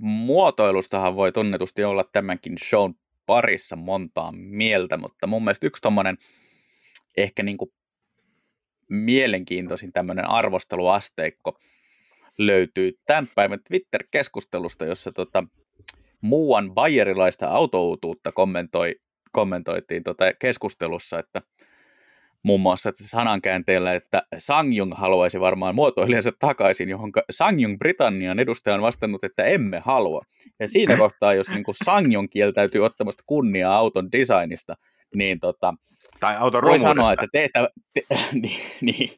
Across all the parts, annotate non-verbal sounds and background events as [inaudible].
muotoilustahan voi tunnetusti olla tämänkin shown parissa montaa mieltä, mutta mun mielestä yksi tommonen ehkä niin kuin mielenkiintoisin tämmöinen arvosteluasteikko löytyy tämän päivän Twitter-keskustelusta, jossa tota, muuan bayerilaista autoutuutta kommentoi, kommentoitiin tota keskustelussa, että muun muassa sanankäänteellä, että Sangyung haluaisi varmaan muotoilijansa takaisin, johon Sangyung Britannian edustaja on vastannut, että emme halua. Ja siinä [laughs] kohtaa, jos niin kuin Sangyung kieltäytyy ottamasta kunniaa auton designista, niin tota, tai auton voi sanoa, että teetä, te, [laughs] niin, niin,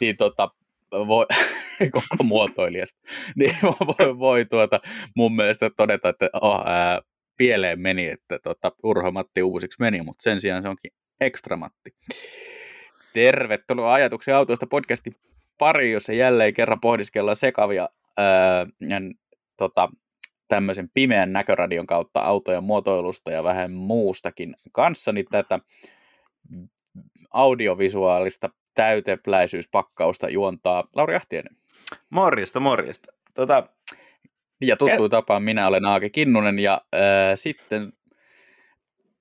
niin tota, voi, [laughs] koko muotoilijasta, niin voi, voi tuota, mun mielestä todeta, että oh, ää, pieleen meni, että tota, Urho Matti uusiksi meni, mutta sen sijaan se onkin ekstra Matti. Tervetuloa ajatuksia autoista podcastin pari, jossa jälleen kerran pohdiskellaan sekavia ää, ja, tota, tämmöisen pimeän näköradion kautta autojen muotoilusta ja vähän muustakin kanssani tätä audiovisuaalista täytepläisyyspakkausta juontaa Lauri Ahtienen. Morjesta, morjesta. Tota... Ja tuttuun tapaan minä olen Aake Kinnunen ja äh, sitten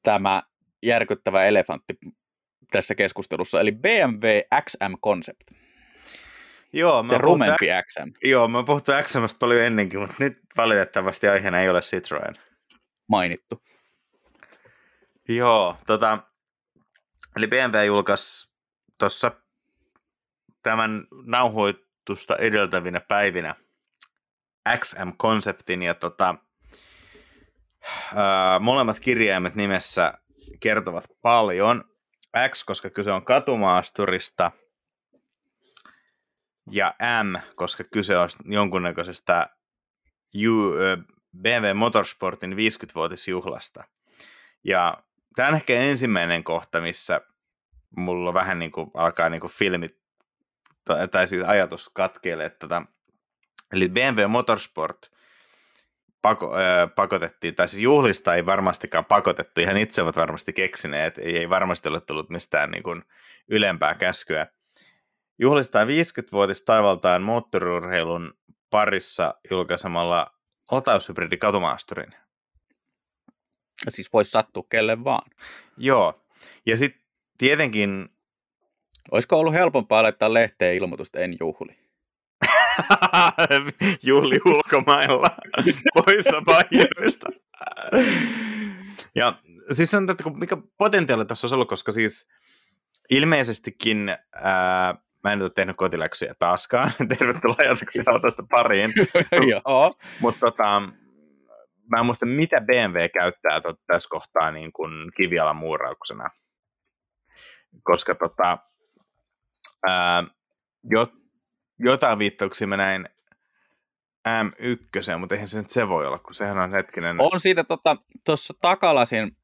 tämä järkyttävä elefantti tässä keskustelussa, eli BMW XM Concept. Joo, se rumempi puhuttu, XM. Joo, mä puhuttu XMstä paljon ennenkin, mutta nyt valitettavasti aiheena ei ole Citroen. Mainittu. Joo, tota, eli BMW julkaisi tuossa tämän nauhoitusta edeltävinä päivinä XM-konseptin ja tota, ää, molemmat kirjaimet nimessä kertovat paljon. X, koska kyse on katumaasturista, ja M, koska kyse on jonkunnäköisestä BMW Motorsportin 50-vuotisjuhlasta. Ja tämä on ehkä ensimmäinen kohta, missä mulla vähän niin kuin alkaa niin kuin filmit, tai siis ajatus katkeilee, että tota, eli BMW Motorsport pako, äh, pakotettiin, tai siis juhlista ei varmastikaan pakotettu, ihan itse ovat varmasti keksineet, ei, ei varmasti ole tullut mistään niin kuin ylempää käskyä. Juhlistaa 50-vuotis taivaltaan moottoriurheilun parissa julkaisemalla lataushybridi katumaasturin. Siis voisi sattua kelle vaan. Joo. Ja sitten tietenkin... Olisiko ollut helpompaa laittaa lehteen ilmoitusta en juhli? [laughs] juhli ulkomailla poissa Bayernista. ja siis on, että mikä potentiaali tässä olisi ollut, koska siis ilmeisestikin ää, mä en ole tehnyt kotiläksyjä taaskaan. [laughs] Tervetuloa ajatuksia autosta pariin. [laughs] Mutta tota, mä en muista, mitä BMW käyttää tot, tässä kohtaa niin kuin kivialan muurauksena koska tota, ää, jo, jotain viittauksia mä näin M1, mutta eihän se nyt se voi olla, kun sehän on hetkinen... On siinä tuossa tota, takalasin,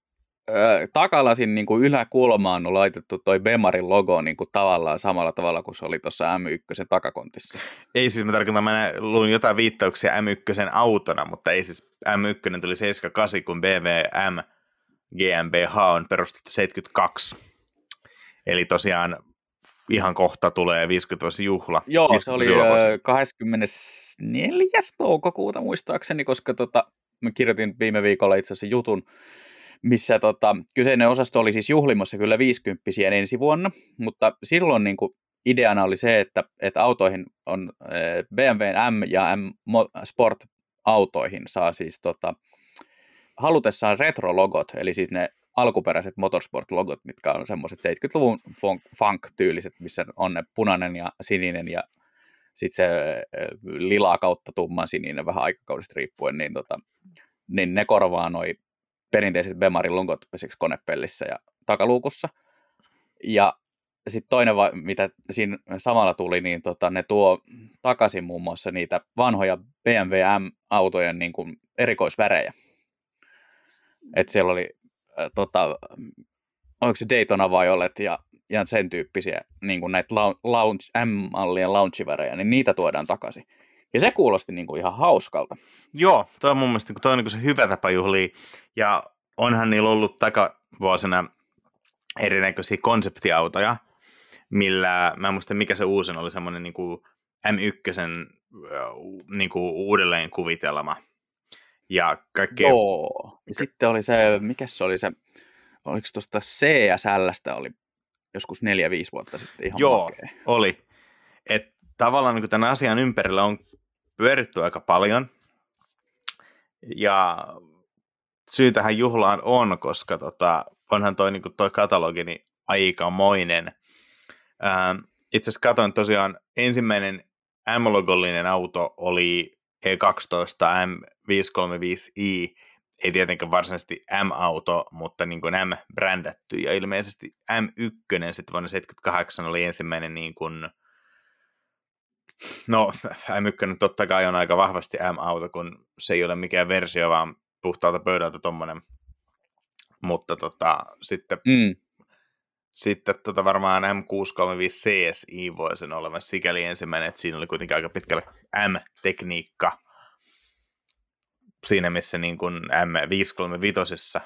äh, takalasin niin kuin yläkulmaan on laitettu toi Bemarin logo niin kuin tavallaan samalla tavalla kuin se oli tuossa M1 takakontissa. Ei siis, mä tarkoitan, mä luin jotain viittauksia M1 autona, mutta ei siis M1 tuli 78, kun BMW M GmbH on perustettu 72. Eli tosiaan ihan kohta tulee 50 juhla. Joo, 50 se oli juhlavuosi. 24. toukokuuta muistaakseni, koska tota, mä kirjoitin viime viikolla itse asiassa jutun, missä tota, kyseinen osasto oli siis juhlimassa kyllä 50 ensi vuonna, mutta silloin niin kuin, ideana oli se, että, että autoihin on BMW M ja M Sport autoihin saa siis tota, halutessaan retrologot, eli siis ne alkuperäiset motorsport-logot, mitkä on semmoiset 70-luvun funk-tyyliset, missä on ne punainen ja sininen ja sitten se lila kautta tumman sininen vähän aikakaudesta riippuen, niin, tota, niin ne korvaa noi perinteiset Bemarin logot konepellissä ja takaluukussa. Ja sitten toinen, mitä siinä samalla tuli, niin tota, ne tuo takaisin muun muassa niitä vanhoja BMW M-autojen niin erikoisvärejä. Et siellä oli tota, oliko se Daytona Violet ja, ja sen tyyppisiä niin kuin näitä launch, M-mallien launchivärejä, niin niitä tuodaan takaisin. Ja se kuulosti niin kuin ihan hauskalta. Joo, toi on mun mielestä toi on niin se hyvä tapa juhlia. Ja onhan niillä ollut takavuosina erinäköisiä konseptiautoja, millä, mä en muista mikä se uusin oli, semmoinen niin kuin M1 niin kuin uudelleen kuvitelma Ja kaikki... Joo. Ja sitten oli se, mikä se oli se, oliko tuosta CSLstä oli joskus neljä, viisi vuotta sitten ihan Joo, makea. oli. Et tavallaan niin tämän asian ympärillä on pyöritty aika paljon. Ja syy tähän juhlaan on, koska tota, onhan toi, niin toi katalogi niin aikamoinen. Ähm, itse asiassa katsoin tosiaan ensimmäinen M-logollinen auto oli E12 M535i, ei tietenkään varsinaisesti M-auto, mutta niin kuin M-brändätty, ja ilmeisesti M1 sitten vuonna 78 oli ensimmäinen niin kuin, no M1 totta kai on aika vahvasti M-auto, kun se ei ole mikään versio, vaan puhtaalta pöydältä tuommoinen, mutta tota, sitten Mm. Sitten tota varmaan M635 CSI voi sen olevan sikäli ensimmäinen, että siinä oli kuitenkin aika pitkälle M-tekniikka. Siinä missä niin kuin M535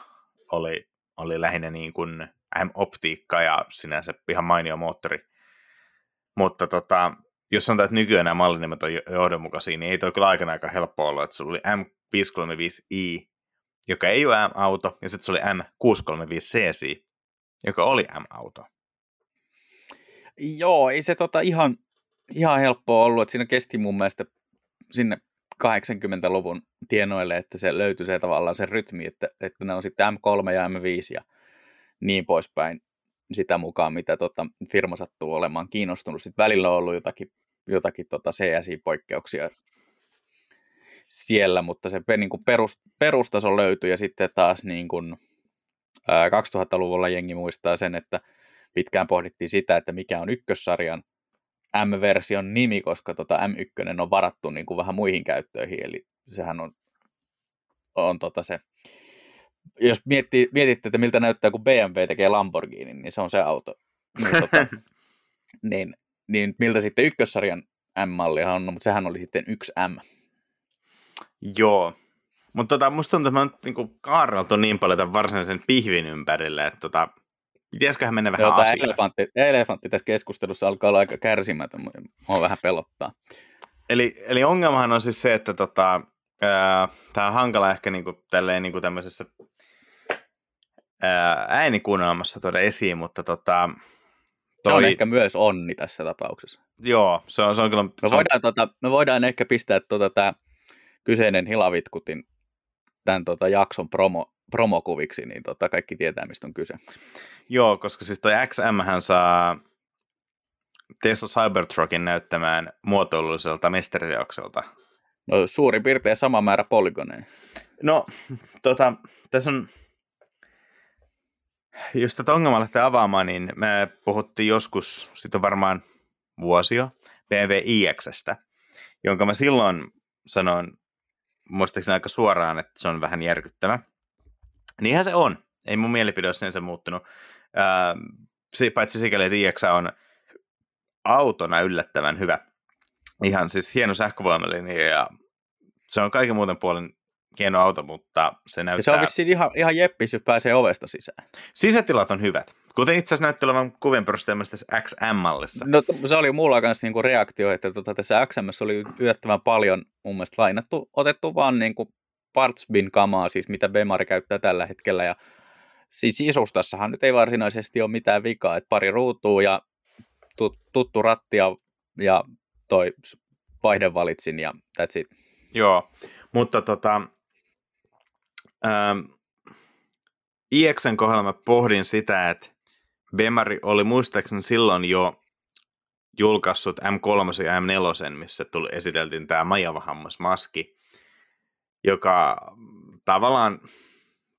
oli, oli lähinnä niin kuin M-optiikka ja sinänsä ihan mainio moottori. Mutta tota, jos sanotaan, että nykyään nämä mallinimet on jo- johdonmukaisia, niin ei toi kyllä aikana aika helppo olla, että sulla oli M535i, joka ei ole M-auto, ja sitten se oli M635 CSI, joka oli M-auto. Joo, ei se tota ihan, ihan helppoa ollut, että siinä kesti mun mielestä sinne 80-luvun tienoille, että se löytyi se tavallaan se rytmi, että, että ne on sitten M3 ja M5 ja niin poispäin sitä mukaan, mitä tota firma sattuu olemaan kiinnostunut. Sitten välillä on ollut jotakin, jotakin tota CSI-poikkeuksia siellä, mutta se niin kuin perus, perustaso löytyi ja sitten taas niin kuin, 2000-luvulla jengi muistaa sen, että pitkään pohdittiin sitä, että mikä on ykkössarjan M-version nimi, koska tota M1 on varattu niin kuin vähän muihin käyttöihin, eli sehän on, on tota se, jos miettii, mietitte, että miltä näyttää, kun BMW tekee Lamborghini, niin se on se auto. Niin, tota, [laughs] niin, niin miltä sitten ykkössarjan M-mallihan on, mutta sehän oli sitten yksi M. Joo. Mutta tota, musta tuntuu, että mä oon niinku kaarreltu niin paljon tämän varsinaisen pihvin ympärille, että tota, pitäisiköhän mennä vähän Joo, asiaan. elefantti, elefantti tässä keskustelussa alkaa olla aika kärsimätön, mua vähän pelottaa. Eli, eli ongelmahan on siis se, että tota, tämä on hankala ehkä niinku, tälleen niinku tämmöisessä ää, äänikuunnelmassa tuoda esiin, mutta tota, Se on ehkä myös onni tässä tapauksessa. joo, se on, se on kyllä... Me se on, voidaan, tota, me voidaan ehkä pistää tota, tämä kyseinen hilavitkutin tämän tota, jakson promo, promokuviksi, niin tota, kaikki tietää, mistä on kyse. Joo, koska siis toi XM hän saa Tesla Cybertruckin näyttämään muotoilulliselta mestariteokselta. No, suurin piirtein sama määrä polygoneja. No, tota, tässä on, jos tätä ongelmaa lähtee avaamaan, niin me puhuttiin joskus, sitten on varmaan vuosi jo, BMW iXstä, jonka mä silloin sanoin, muistaakseni aika suoraan, että se on vähän järkyttävä. Niinhän se on. Ei mun mielipide ole sinänsä muuttunut. Ää, si- paitsi sikäli, että iX on autona yllättävän hyvä. Ihan siis hieno sähkövoimallinen ja se on kaiken muuten puolen hieno auto, mutta se Ja näyttää... se on vissiin ihan, ihan jeppis, jos pääsee ovesta sisään. Sisätilat on hyvät. Kuten itse asiassa näytti olevan kuvien perusteella tässä XM-mallissa. No se oli mulla kanssa niinku reaktio, että tota, tässä XMS oli yllättävän paljon mun mielestä lainattu, otettu vaan niinku parts bin kamaa, siis mitä Bemari käyttää tällä hetkellä. Ja siis sisustassahan nyt ei varsinaisesti ole mitään vikaa, että pari ruutua ja tut, tuttu ratti ja, ja toi s- vaihdevalitsin ja that's it. Joo, mutta tota, ähm, IXn kohdalla mä pohdin sitä, että Bemari oli muistaakseni silloin jo julkaissut M3 ja M4, missä tuli, esiteltiin tämä majavahammasmaski, joka tavallaan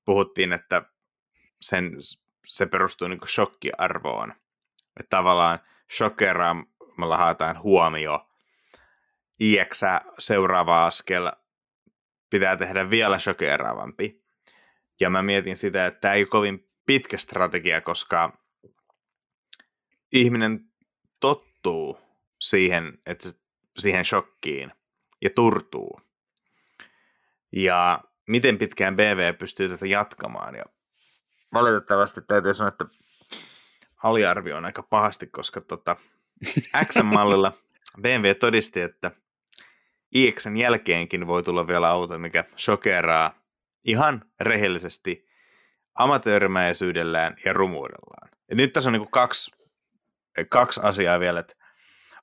puhuttiin, että sen, se perustuu niin shokkiarvoon. Että tavallaan shokkeraamalla haetaan huomio. IX seuraava askel pitää tehdä vielä shokeraavampi. Ja mä mietin sitä, että tämä ei ole kovin pitkä strategia, koska ihminen tottuu siihen, että siihen shokkiin ja turtuu. Ja miten pitkään BV pystyy tätä jatkamaan. Ja valitettavasti täytyy sanoa, että aliarvio on aika pahasti, koska tota, X-mallilla BMW todisti, että iXn jälkeenkin voi tulla vielä auto, mikä shokeraa ihan rehellisesti amatöörimäisyydellään ja rumuudellaan. Et nyt tässä on niin kaksi, kaksi asiaa vielä, että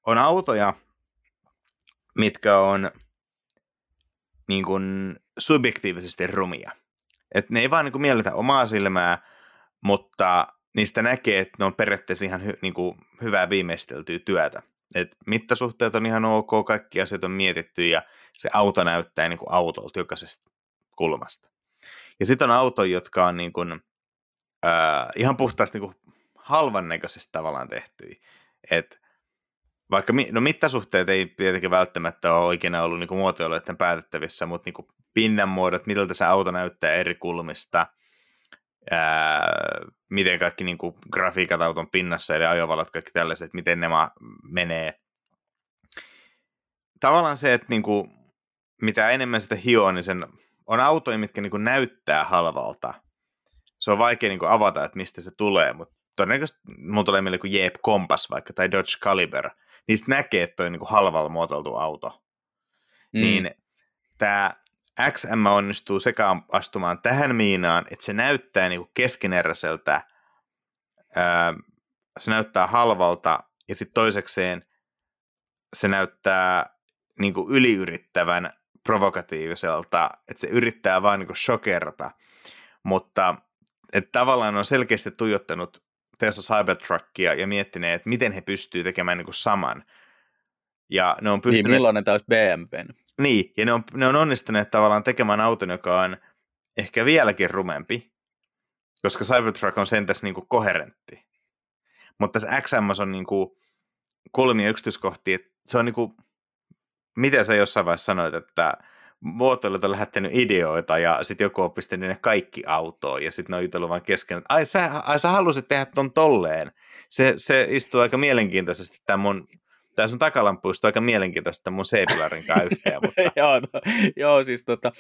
on autoja, mitkä on niin kuin subjektiivisesti rumia. Et ne ei vaan niin kuin miellytä omaa silmää, mutta niistä näkee, että ne on periaatteessa ihan hy, niin kuin hyvää viimeisteltyä työtä. Et mittasuhteet on ihan ok, kaikki asiat on mietitty ja se auto näyttää niin kuin autolta jokaisesta kulmasta. Ja sitten on autoja, jotka on niin kuin, äh, ihan puhtaasti niin kuin halvan näköisesti tavallaan tehtyjä. Et vaikka no mittasuhteet ei tietenkin välttämättä ole oikein ollut niin muotoiluiden päätettävissä, mutta niin pinnan muodot, miltä se auto näyttää eri kulmista, ää, miten kaikki niin kuin, grafiikat auton pinnassa, eli ajovalot, kaikki tällaiset, miten ne menee. Tavallaan se, että niin kuin, mitä enemmän sitä hioo, niin sen on autoja, mitkä niin kuin, näyttää halvalta. Se on vaikea niin kuin, avata, että mistä se tulee, mutta todennäköisesti mun tulee mieleen kuin Jeep Compass vaikka, tai Dodge Caliber. Niistä näkee, että toi on niin kuin halvalla muotoiltu auto. Mm. Niin tämä XM onnistuu sekä astumaan tähän miinaan, että se näyttää niin kuin keskeneräiseltä, se näyttää halvalta, ja sitten toisekseen se näyttää niin kuin yliyrittävän provokatiiviselta, että se yrittää vaan niin kuin shokerata, mutta että tavallaan on selkeästi tuijottanut Tesla Cybertruckia ja miettineet, että miten he pystyvät tekemään niin kuin saman. Ja ne on pystyneet... Niin, millainen tämä olisi BMWn? Niin, ja ne on, ne on onnistuneet tavallaan tekemään auton, joka on ehkä vieläkin rumempi, koska Cybertruck on sentäs niin kuin koherentti. Mutta tässä XM on niin kuin kolmia yksityiskohtia, se on niin kuin, miten sä jossain vaiheessa sanoit, että muotoilut on lähettänyt ideoita ja sitten joku on pistänyt ne kaikki autoon ja sitten ne on jutellut vaan kesken, että ai sä, ai sä halusit tehdä ton tolleen. Se, se istuu aika mielenkiintoisesti tämän mun Tämä sun takalampuista aika mielenkiintoista mun C-pilarin kanssa yhteen. [laughs] Mutta... joo, to, joo, siis tota,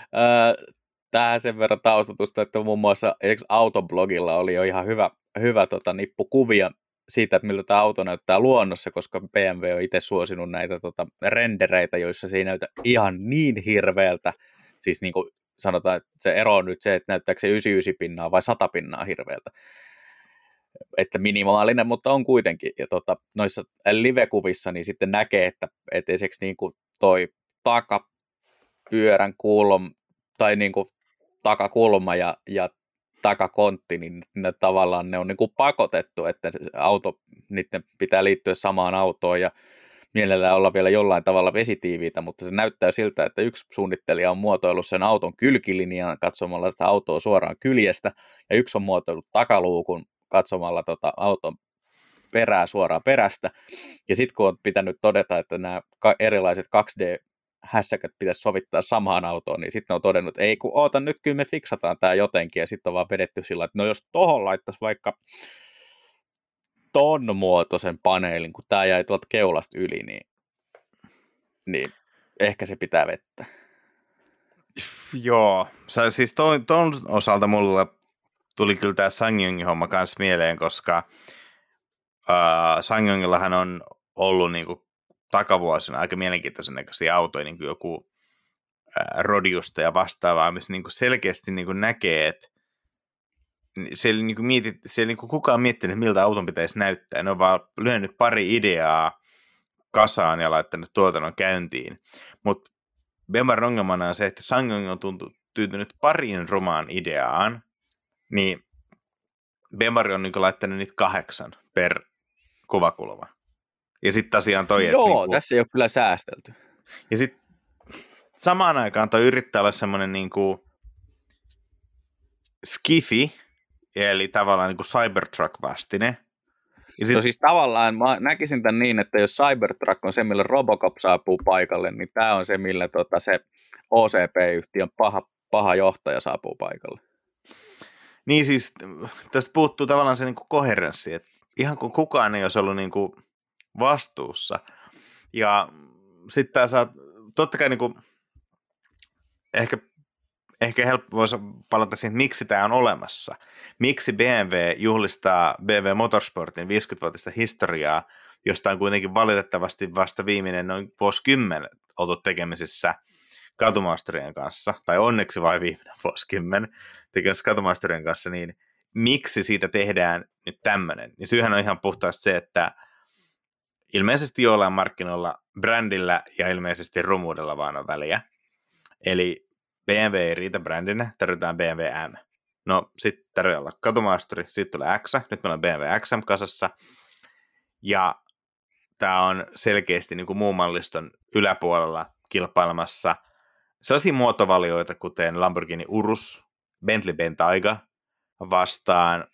äh, tähän sen verran taustatusta, että muun muassa autoblogilla oli jo ihan hyvä, hyvä tota, nippu kuvia siitä, että miltä tämä auto näyttää luonnossa, koska BMW on itse suosinut näitä tota, rendereitä, joissa se ei näytä ihan niin hirveältä. Siis niin kuin sanotaan, että se ero on nyt se, että näyttääkö se 99 pinnaa vai 100 pinnaa hirveältä että minimaalinen, mutta on kuitenkin. Ja tota, noissa live-kuvissa niin sitten näkee, että, että esimerkiksi niin kuin toi takapyörän kulma tai niin kuin takakulma ja, ja takakontti, niin ne tavallaan ne on niin kuin pakotettu, että auto, niiden pitää liittyä samaan autoon ja mielellään olla vielä jollain tavalla vesitiiviitä, mutta se näyttää siltä, että yksi suunnittelija on muotoillut sen auton kylkilinjan katsomalla sitä autoa suoraan kyljestä, ja yksi on muotoillut takaluukun katsomalla tota auton perää suoraan perästä. Ja sitten kun on pitänyt todeta, että nämä erilaiset 2D hässäkät pitäisi sovittaa samaan autoon, niin sitten on todennut, että ei kun oota nyt kyllä me fiksataan tämä jotenkin, ja sitten on vaan vedetty sillä että no jos tohon laittaisi vaikka ton muotoisen paneelin, kun tämä jäi tuolta keulasta yli, niin, niin ehkä se pitää vettä. Joo, Sä, siis ton, ton osalta mulla tuli kyllä tämä Sangyongin homma kanssa mieleen, koska äh, Sangyongillahan on ollut niin kuin, takavuosina aika mielenkiintoisen näköisiä autoja, niin kuin joku äh, Rodiusta ja vastaavaa, missä niin kuin selkeästi niin kuin näkee, että siellä, niin kuin mietit, siellä niin kuin kukaan miettinyt, miltä auton pitäisi näyttää. Ne on vaan lyönyt pari ideaa kasaan ja laittanut tuotannon käyntiin. Mutta Bemar ongelmana on se, että Sangyong on tuntu, tyytynyt pariin romaan ideaan, niin Bemari on niin laittanut niitä kahdeksan per kuvakulma. Ja sitten tosiaan toi... Joo, niin kuin... tässä ei ole kyllä säästelty. Ja sitten samaan aikaan toi yrittää olla semmoinen niin kuin skifi, eli tavallaan niin kuin Cybertruck-vastine. Ja sit... No siis tavallaan mä näkisin tämän niin, että jos Cybertruck on se, millä Robocop saapuu paikalle, niin tämä on se, millä tota, se OCP-yhtiön paha, paha johtaja saapuu paikalle. Niin siis tästä puuttuu tavallaan se niin kuin koherenssi, että ihan kuin kukaan ei olisi ollut niin kuin vastuussa. Ja sitten tämä saa, totta kai niin kuin, ehkä ehkä helppo voisi palata siihen, miksi tämä on olemassa. Miksi BMW juhlistaa BMW Motorsportin 50-vuotista historiaa, josta on kuitenkin valitettavasti vasta viimeinen noin vuosikymmen oltu tekemisissä katumaasturien kanssa, tai onneksi vain viimeinen [laughs] vuosikymmen tekemisissä katumaasturien kanssa, niin miksi siitä tehdään nyt tämmöinen? Niin syyhän on ihan puhtaasti se, että ilmeisesti jollain markkinoilla brändillä ja ilmeisesti rumuudella vaan on väliä. Eli BMW ei riitä brändinä, tarvitaan BMW M. No sitten tarvitsee olla katumaasturi, sitten tulee X, nyt meillä on BMW XM kasassa, ja tämä on selkeästi niin kuin muun malliston yläpuolella kilpailemassa sellaisia muotovalioita, kuten Lamborghini Urus, Bentley Bentayga vastaan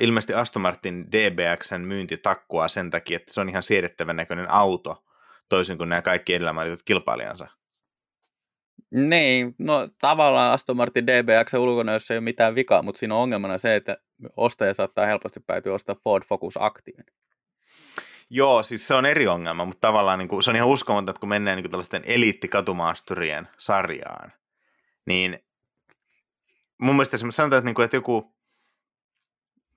ilmeisesti Aston Martin DBXn myynti takkua sen takia, että se on ihan siedettävän näköinen auto, toisin kuin nämä kaikki edellä mainitut kilpailijansa. Niin, no tavallaan Aston Martin DBX ulkona, jos ei ole mitään vikaa, mutta siinä on ongelmana se, että ostaja saattaa helposti päätyä ostaa Ford Focus Active. Joo, siis se on eri ongelma, mutta tavallaan niin kuin, se on ihan uskomatonta, että kun mennään niin kuin tällaisten eliittikatumaaturien sarjaan, niin mun mielestä sanotaan, että, niin kuin, että joku,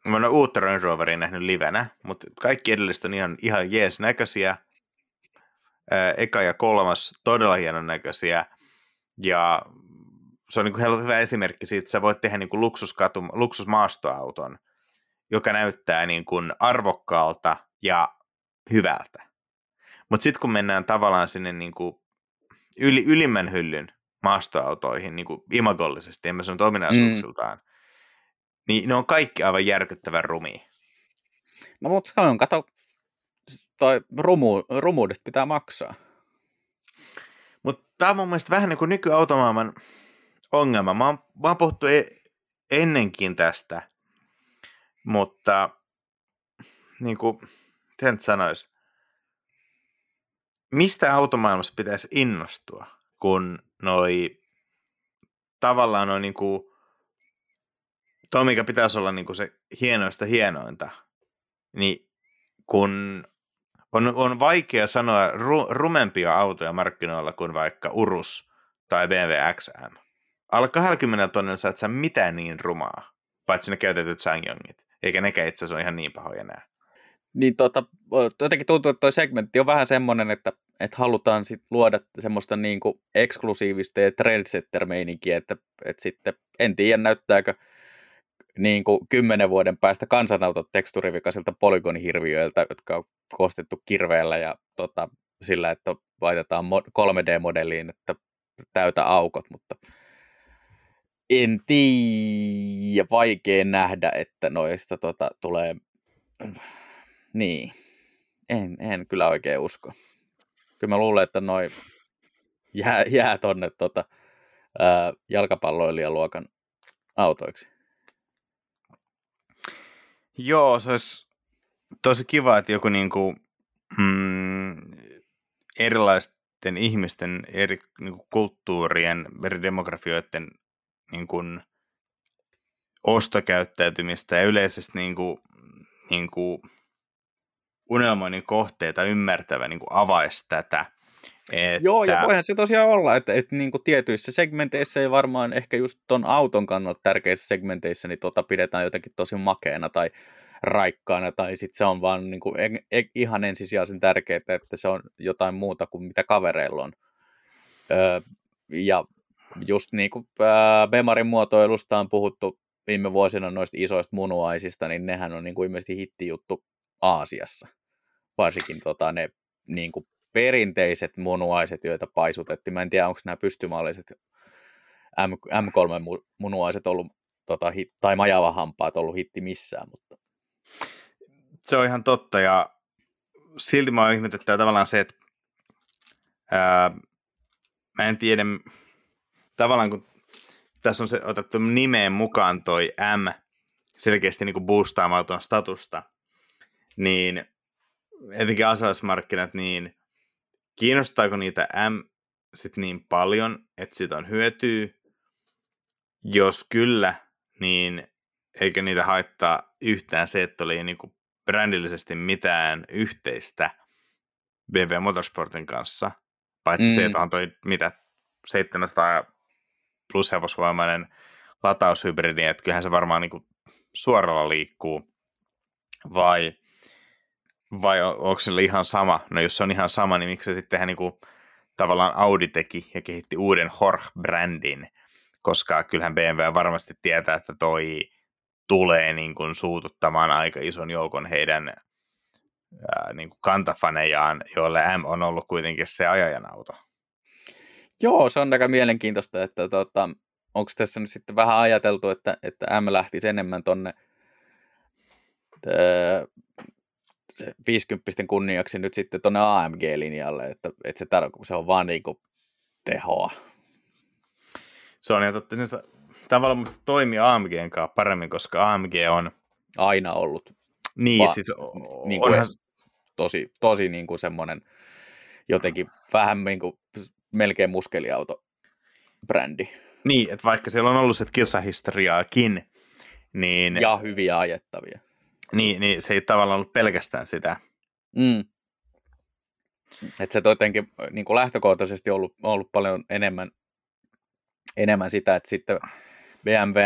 mä oon uutta Range Roveria nähnyt livenä, mutta kaikki edelliset on ihan, ihan jees näköisiä, eka ja kolmas todella hienon näköisiä, ja se on niin kuin hyvä esimerkki siitä, että sä voit tehdä niin kuin luksuskatu, luksusmaastoauton, joka näyttää niin kuin arvokkaalta ja hyvältä. Mutta sitten kun mennään tavallaan sinne niin kuin yli, ylimmän hyllyn maastoautoihin niin kuin imagollisesti, emme sano ominaisuuksiltaan, mm. niin ne on kaikki aivan järkyttävän rumia. No mutta sanon, kato, toi rumu, rumuudesta pitää maksaa. Mutta tämä on mun mielestä vähän niin kuin nykyautomaailman ongelma. Mä oon, mä oon puhuttu e- ennenkin tästä, mutta niin kuin, miten sanoisi, mistä automaailmassa pitäisi innostua, kun noi tavallaan on niin kuin, toi mikä pitäisi olla niin kuin se hienoista hienointa, niin kun on, on vaikea sanoa ru, rumempia autoja markkinoilla kuin vaikka Urus tai BMW XM. Alle 20 tonnilla sä et saa mitään niin rumaa, paitsi ne käytetyt Sangyongit. Eikä nekään itse asiassa ole ihan niin pahoja enää. Niin tota, jotenkin tuntuu, että tuo segmentti on vähän semmoinen, että, että halutaan sit luoda semmoista niin kuin eksklusiivista ja trendsetter-meininkiä, että, että sitten en tiedä näyttääkö niin kuin kymmenen vuoden päästä kansanautot teksturivikaisilta polygonihirviöiltä, jotka on koostettu kirveellä ja tota, sillä, että laitetaan 3D-modeliin, että täytä aukot, mutta en tiedä, vaikea nähdä, että noista tota, tulee, niin, en, en kyllä oikein usko. Kyllä mä luulen, että noin jää, jää tonne tota, jalkapalloilijaluokan autoiksi. Joo, se olisi tosi kiva, että joku niin kuin, mm, erilaisten ihmisten, eri niin kuin kulttuurien, eri demografioiden niin kuin, ostokäyttäytymistä ja yleisesti niin kuin, niin kuin, unelmoinnin kohteita ymmärtävä niin kuin avaisi tätä. Että... Joo, ja voihan se tosiaan olla, että, että niin kuin tietyissä segmenteissä ei varmaan ehkä just ton auton kannalta tärkeissä segmenteissä, niin tota pidetään jotenkin tosi makeena tai raikkaana, tai sitten se on vaan niin kuin, e, e, ihan ensisijaisen tärkeää, että se on jotain muuta kuin mitä kavereilla on. Öö, ja just niin kuin Bemarin muotoilusta on puhuttu viime vuosina noista isoista munuaisista, niin nehän on niin kuin ilmeisesti hittijuttu Aasiassa. Varsinkin tota, ne niin kuin perinteiset munuaiset, joita paisutettiin. Mä en tiedä, onko nämä pystymalliset M- M3-munuaiset ollut, tota, hit, tai majavahampaat ollut hitti missään. Mutta... Se on ihan totta, ja silti mä ihmetyttää tavallaan se, että ää, mä en tiedä, tavallaan kun tässä on se otettu nimeen mukaan toi M, selkeästi niin boostaamaan tuon statusta, niin etenkin asiallismarkkinat, niin kiinnostaako niitä M sit niin paljon, että siitä on hyötyä? Jos kyllä, niin eikö niitä haittaa yhtään se, että oli niin kuin brändillisesti mitään yhteistä BV Motorsportin kanssa, paitsi mm. se, että on toi mitä 700 plushevosvoimainen lataushybridi, että kyllähän se varmaan niin kuin suoralla liikkuu, vai, vai on, onko sille ihan sama? No jos se on ihan sama, niin miksi se sitten niin kuin, tavallaan Audi teki ja kehitti uuden Horch-brändin, koska kyllähän BMW varmasti tietää, että toi tulee niin kuin suututtamaan aika ison joukon heidän ää, niin kuin kantafanejaan, joille M on ollut kuitenkin se ajajan auto. Joo, se on aika mielenkiintoista, että tota, onko tässä nyt sitten vähän ajateltu, että, että M lähtisi enemmän tonne 50 kunniaksi nyt sitten tuonne AMG-linjalle, että, että se, tar- se on vaan niin kuin tehoa. Se on ja totta, se tavallaan musta toimii AMGn kanssa paremmin, koska AMG on... Aina ollut. Niin, va- siis niin kuin onhan... tosi, tosi niin kuin semmoinen jotenkin vähän niin kuin melkein muskeliauto brändi. Niin, että vaikka siellä on ollut se kilsahistoriaakin, niin... Ja hyviä ajettavia. Niin, niin se ei tavallaan ollut pelkästään sitä. Mm. Että se jotenkin niin kuin lähtökohtaisesti ollut, ollut paljon enemmän, enemmän sitä, että sitten BMW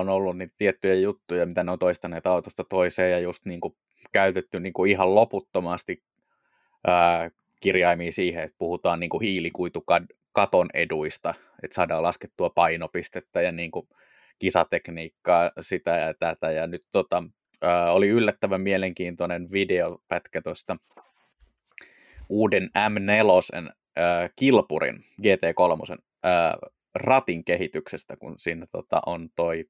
on ollut niitä tiettyjä juttuja, mitä ne on toistaneet autosta toiseen ja just niin kuin käytetty niin kuin ihan loputtomasti ää, kirjaimia siihen, että puhutaan niin kuin hiilikuitukaton eduista, että saadaan laskettua painopistettä ja niin kuin kisatekniikkaa, sitä ja tätä. Ja nyt tota, ää, oli yllättävän mielenkiintoinen videopätkä tuosta uuden M4 ää, kilpurin GT3 ää, ratin kehityksestä, kun siinä tota, on toi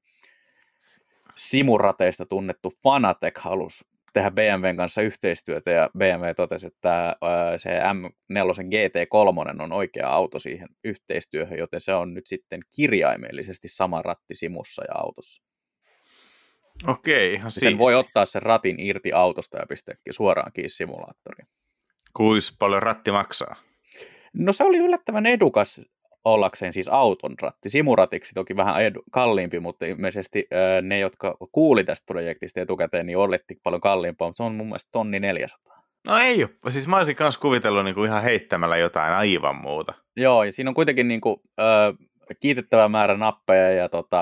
simurateista tunnettu Fanatec halus tehdä BMWn kanssa yhteistyötä ja BMW totesi, että se M4 GT3 on oikea auto siihen yhteistyöhön, joten se on nyt sitten kirjaimellisesti sama ratti simussa ja autossa. Okei, ihan siisti. Sen voi ottaa sen ratin irti autosta ja pistääkin suoraan kiinni simulaattoriin. Kuinka paljon ratti maksaa? No se oli yllättävän edukas ollakseen siis auton ratti. Simuratiksi toki vähän edu, kalliimpi, mutta ilmeisesti ää, ne, jotka kuuli tästä projektista etukäteen, niin oletti paljon kalliimpaa, mutta se on mun mielestä tonni 400. No ei ole. Siis mä olisin myös kuvitellut niin kuin ihan heittämällä jotain aivan muuta. Joo, ja siinä on kuitenkin niin kuin, ää, kiitettävä määrä nappeja ja, tota,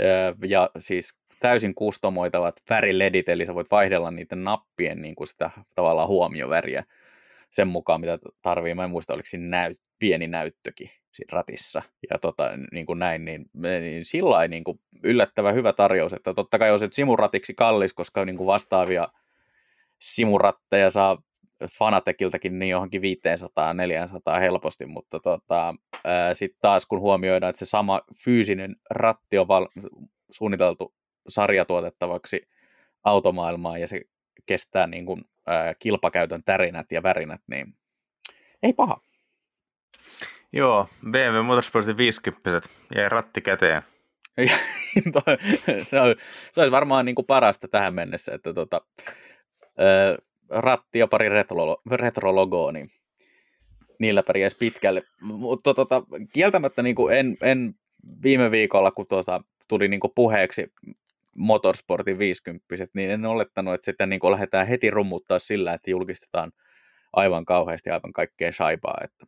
ää, ja siis täysin kustomoitavat väriledit, eli sä voit vaihdella niiden nappien niin kuin sitä tavallaan huomioväriä sen mukaan, mitä tarvii. Mä en muista, oliko siinä näyt, pieni näyttökin siinä ratissa. Ja tota, niin kuin näin, niin, niin sillä niin kuin yllättävän hyvä tarjous, että totta kai on se simuratiksi kallis, koska niin kuin vastaavia simuratteja saa Fanatekiltakin niin johonkin 500-400 helposti, mutta tota, sitten taas kun huomioidaan, että se sama fyysinen ratti on val- suunniteltu sarjatuotettavaksi automaailmaan ja se kestää niin kuin, ää, kilpakäytön tärinät ja värinät, niin ei paha. Joo, BMW Motorsportin 50 jäi ratti käteen. [laughs] se, on, se olisi varmaan niin kuin parasta tähän mennessä, että tota, ää, ratti ja pari retro, retrologoa, niin niillä pärjäisi pitkälle. Mutta tota, kieltämättä niin kuin en, en viime viikolla, kun tuossa tuli niin kuin puheeksi motorsportin 50 niin en olettanut, että sitä niin kuin lähdetään heti rummuttaa sillä, että julkistetaan aivan kauheasti aivan kaikkea shaibaa. Että...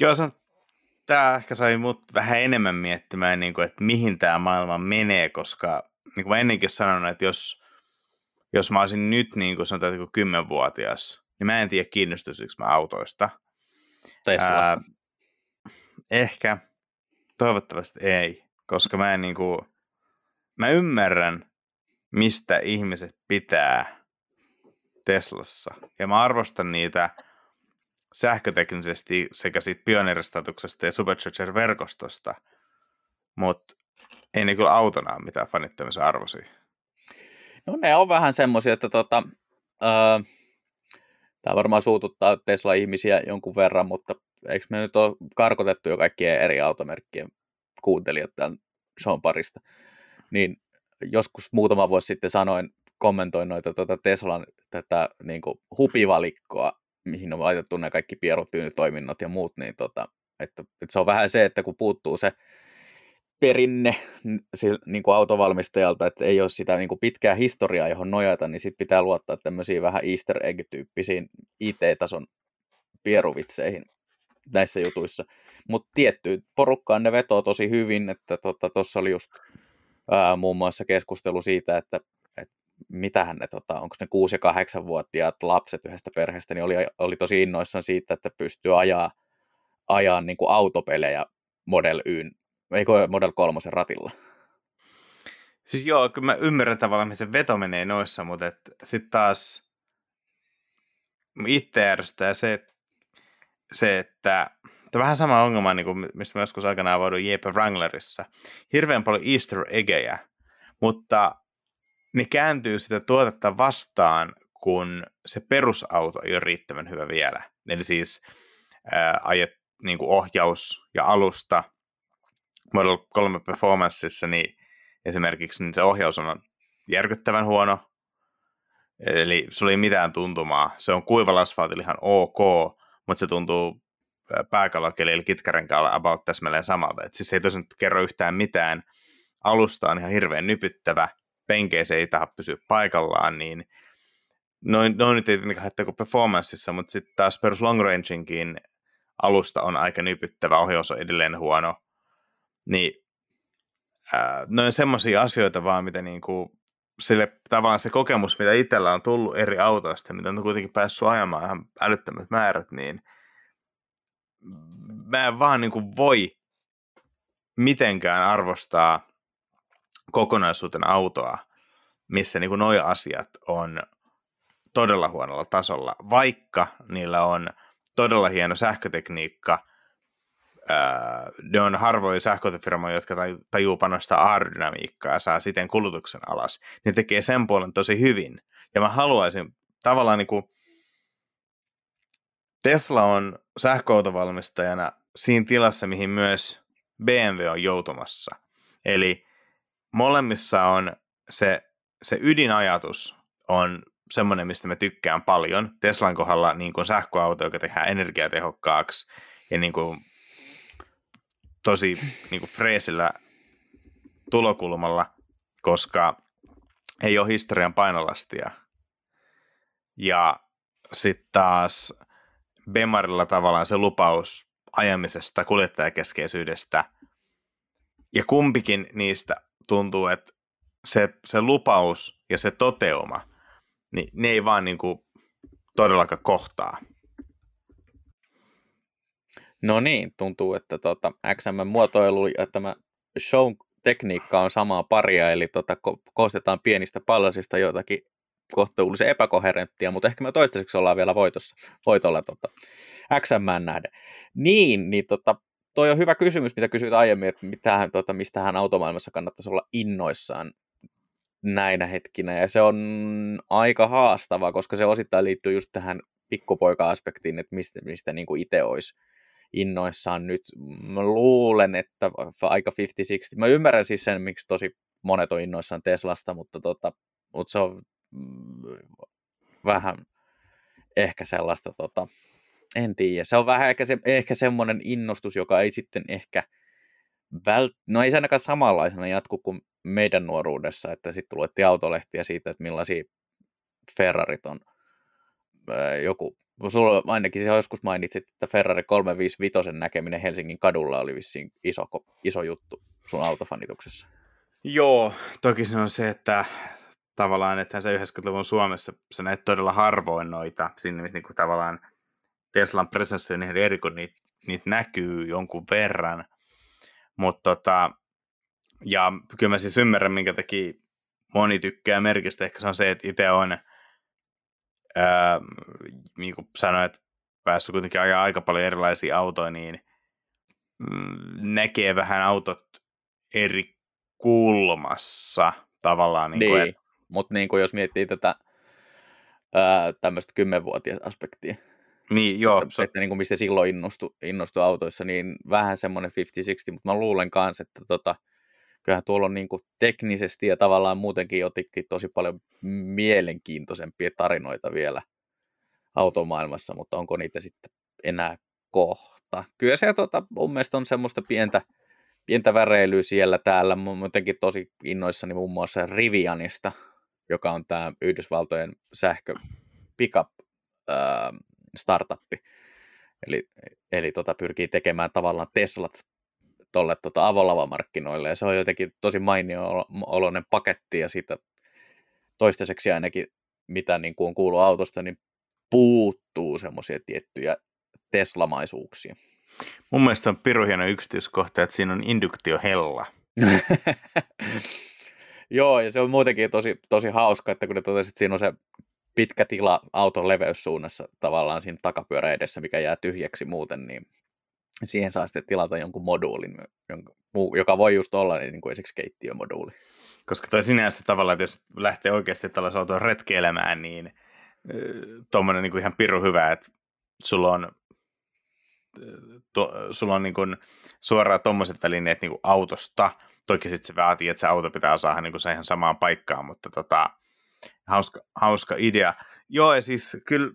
Joo, se, tämä ehkä sai mut vähän enemmän miettimään, niin kuin, että mihin tämä maailma menee, koska niin kuin mä ennenkin sanonut, että jos, jos mä olisin nyt niin kuin sanotaan, että kymmenvuotias, niin mä en tiedä kiinnostuisiko mä autoista. Teslasta. ehkä, toivottavasti ei, koska mä en niin kuin, mä ymmärrän, mistä ihmiset pitää Teslassa. Ja mä arvostan niitä sähköteknisesti sekä siitä pioneeristatuksesta ja Supercharger-verkostosta, mutta ei ne kyllä autona ole mitään fanittamisen arvoisia. No ne on vähän semmoisia, että tota, öö, tämä varmaan suututtaa Tesla-ihmisiä jonkun verran, mutta eikö me nyt ole karkotettu jo kaikkien eri automerkkien kuuntelijat tämän shown parista, niin joskus muutama vuosi sitten sanoin, kommentoin noita tuota Teslan tätä niin kuin hupivalikkoa, mihin on laitettu ne kaikki pierutyynytoiminnot ja muut, niin tota, että, että se on vähän se, että kun puuttuu se perinne niin kuin autovalmistajalta, että ei ole sitä niin kuin pitkää historiaa, johon nojata, niin sitten pitää luottaa tämmöisiin vähän easter egg-tyyppisiin IT-tason pieruvitseihin. näissä jutuissa. Mutta tietty porukkaan ne vetoo tosi hyvin, että tuossa tota, oli just ää, muun muassa keskustelu siitä, että, että mitähän ne, tota, onko ne 6- ja 8-vuotiaat lapset yhdestä perheestä, niin oli, oli tosi innoissaan siitä, että pystyy ajaa, ajaa niin kuin autopelejä Model Yn, eikö Model 3 ratilla. Siis joo, kyllä mä ymmärrän tavallaan, se veto menee noissa, mutta sitten taas itse ärsyttää se, se, että Tämä vähän sama ongelma, niin kuin mistä mä joskus aikanaan voidun Jeppe Wranglerissa. Hirveän paljon easter eggejä, mutta ne kääntyy sitä tuotetta vastaan, kun se perusauto ei ole riittävän hyvä vielä. Eli siis ää, ajet niin kuin ohjaus ja alusta Model 3 Performanceissa, niin esimerkiksi niin se ohjaus on järkyttävän huono, eli sulla ei mitään tuntumaa. Se on kuivalla asfaltilla ihan ok, mutta se tuntuu pääkalokeli eli kitkarenkaalla about täsmälleen samalta. Et siis ei tosiaan kerro yhtään mitään. Alusta on ihan hirveän nypyttävä, penkeessä ei taha pysyä paikallaan, niin noin, noin nyt ei tietenkään haittaa kuin performanceissa, mutta sitten taas perus long ranginkin alusta on aika nypyttävä, ohjaus on edelleen huono. Niin ää, noin semmoisia asioita vaan, mitä niinku, sille tavallaan se kokemus, mitä itsellä on tullut eri autoista, mitä on kuitenkin päässyt ajamaan ihan älyttömät määrät, niin – mä en vaan niin kuin voi mitenkään arvostaa kokonaisuutena autoa, missä niin kuin nuo asiat on todella huonolla tasolla, vaikka niillä on todella hieno sähkötekniikka. ne on harvoja sähköautifirmoja, jotka tajuu panostaa aerodynamiikkaa ja saa siten kulutuksen alas. Ne tekee sen puolen tosi hyvin. Ja mä haluaisin tavallaan niin kuin Tesla on sähköautovalmistajana siinä tilassa, mihin myös BMW on joutumassa. Eli molemmissa on se, se ydinajatus on semmoinen, mistä mä tykkään paljon. Teslan kohdalla niin kuin sähköauto, joka tehdään energiatehokkaaksi ja niin kuin tosi niin kuin freesillä tulokulmalla, koska ei ole historian painolastia. Ja sitten taas Bemarilla tavallaan se lupaus ajamisesta, kuljettajakeskeisyydestä, ja kumpikin niistä tuntuu, että se, se lupaus ja se toteuma, niin ne ei vaan niin kuin todellakaan kohtaa. No niin, tuntuu, että tota, XM-muotoilu ja tämä show tekniikka on samaa paria, eli tota, ko- koostetaan pienistä palasista jotakin kohtuullisen epäkoherenttia, mutta ehkä me toistaiseksi ollaan vielä voitossa, voitolla tota, XM nähden. Niin, niin tota, toi on hyvä kysymys, mitä kysyit aiemmin, että mitähän, tota, mistähän automaailmassa kannattaisi olla innoissaan näinä hetkinä, ja se on aika haastavaa, koska se osittain liittyy just tähän pikkupoika-aspektiin, että mistä, mistä niin kuin itse olisi innoissaan nyt. Mä luulen, että aika 50-60. Mä ymmärrän siis sen, miksi tosi monet on innoissaan Teslasta, mutta, tota, mutta se on vähän ehkä sellaista, tota, en tiedä. Se on vähän ehkä, se, ehkä semmoinen innostus, joka ei sitten ehkä vält... no ei se ainakaan samanlaisena jatku kuin meidän nuoruudessa, että sitten luettiin autolehtiä siitä, että millaisia Ferrarit on joku, sulla ainakin se joskus mainitsit, että Ferrari 355 näkeminen Helsingin kadulla oli vissiin iso, iso juttu sun autofanituksessa. Joo, toki se on se, että tavallaan, että se 90-luvun Suomessa sä näet todella harvoin noita, sinne niin kuin tavallaan Teslan presenssi on ihan eri, kun niitä, niitä näkyy jonkun verran, mutta tota, ja kyllä mä siis ymmärrän, minkä takia moni tykkää merkistä, ehkä se on se, että itse on, ää, niin kuin sanoin, että päässyt kuitenkin ajaa aika paljon erilaisia autoja, niin mm, näkee vähän autot eri kulmassa tavallaan. Niin, niin. Kuin, että mutta niin kuin jos miettii tätä tämmöistä kymmenvuotias aspektia, niin, joo. Että, että niin kuin mistä silloin innostui, innostui autoissa, niin vähän semmoinen 50-60, mutta mä luulen kanssa, että tota, kyllähän tuolla on niin kuin teknisesti ja tavallaan muutenkin jotenkin tosi paljon mielenkiintoisempia tarinoita vielä automaailmassa, mutta onko niitä sitten enää kohta? Kyllä se tota, mun mielestä on semmoista pientä, pientä väreilyä siellä täällä. Mä jotenkin tosi innoissani muun muassa Rivianista, joka on tämä Yhdysvaltojen sähkö pickup äh, startuppi. Eli, eli tota, pyrkii tekemään tavallaan Teslat tuolle tota, avolavamarkkinoille, ja se on jotenkin tosi mainio oloinen paketti, ja siitä toistaiseksi ainakin, mitä niin kuin on kuullut autosta, niin puuttuu semmoisia tiettyjä teslamaisuuksia. Mun mielestä se on piru hieno yksityiskohta, että siinä on induktiohella. [laughs] Joo, ja se on muutenkin tosi, tosi hauska, että kun ne totesit, että siinä on se pitkä tila auton leveyssuunnassa tavallaan siinä takapyörä edessä, mikä jää tyhjäksi muuten, niin siihen saa sitten tilata jonkun moduulin, joka voi just olla niin kuin esimerkiksi keittiömoduuli. Koska toi sinänsä tavallaan, että jos lähtee oikeasti tällaisen auton retkeilemään, niin tuommoinen niin ihan pirru hyvä, että sulla on, to, sulla on niin kuin suoraan tuommoiset välineet niin kuin autosta. Toki sitten se vaatii, että se auto pitää saada niin kuin se ihan samaan paikkaan, mutta tota, hauska, hauska idea. Joo, ja siis kyllä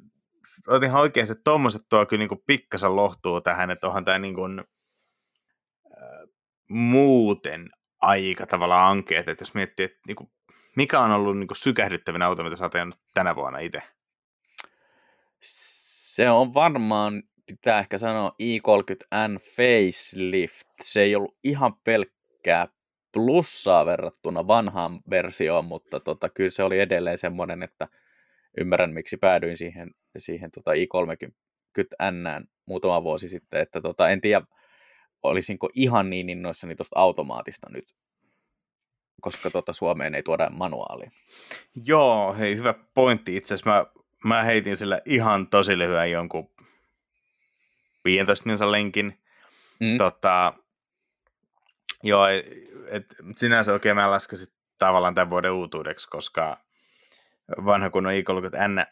otin ihan oikeasti, että tuommoiset tuo kyllä niin pikkasen lohtuu tähän, että onhan tämä niin kuin, äh, muuten aika tavalla ankeet, että jos miettii, että niin kuin, mikä on ollut niin kuin sykähdyttävin auto, mitä sä oot tänä vuonna itse? Se on varmaan, pitää ehkä sanoa, i30N facelift. Se ei ollut ihan pelkkää plussaa verrattuna vanhaan versioon, mutta tota, kyllä se oli edelleen semmoinen, että ymmärrän miksi päädyin siihen, siihen tota i30N muutama vuosi sitten, että tota, en tiedä, olisinko ihan niin innoissani tuosta automaatista nyt, koska tota Suomeen ei tuoda manuaalia. Joo, hei, hyvä pointti. Itse asiassa mä, mä heitin sillä ihan tosi lyhyen jonkun 15 minsa lenkin. Mm. Tota, joo, et, sinänsä oikein mä laskesin tavallaan tämän vuoden uutuudeksi, koska vanha kun on i30N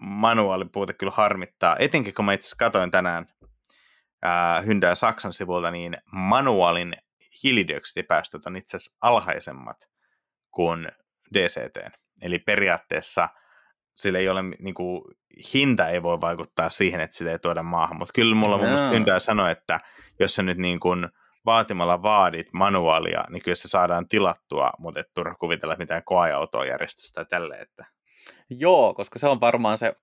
manuaalipuute kyllä harmittaa. Etenkin kun mä itse katsoin tänään äh, Hyundai Saksan sivulta, niin manuaalin hiilidioksidipäästöt on itse asiassa alhaisemmat kuin DCT. Eli periaatteessa sillä ei ole, niin kuin, hinta ei voi vaikuttaa siihen, että sitä ei tuoda maahan, mutta kyllä mulla mun mielestä Hyundai sanoi, että jos se nyt niin kuin, vaatimalla vaadit manuaalia, niin kyllä se saadaan tilattua, mutta et turha kuvitella mitään koeautoa järjestystä tai tälle. Että... Joo, koska se on varmaan se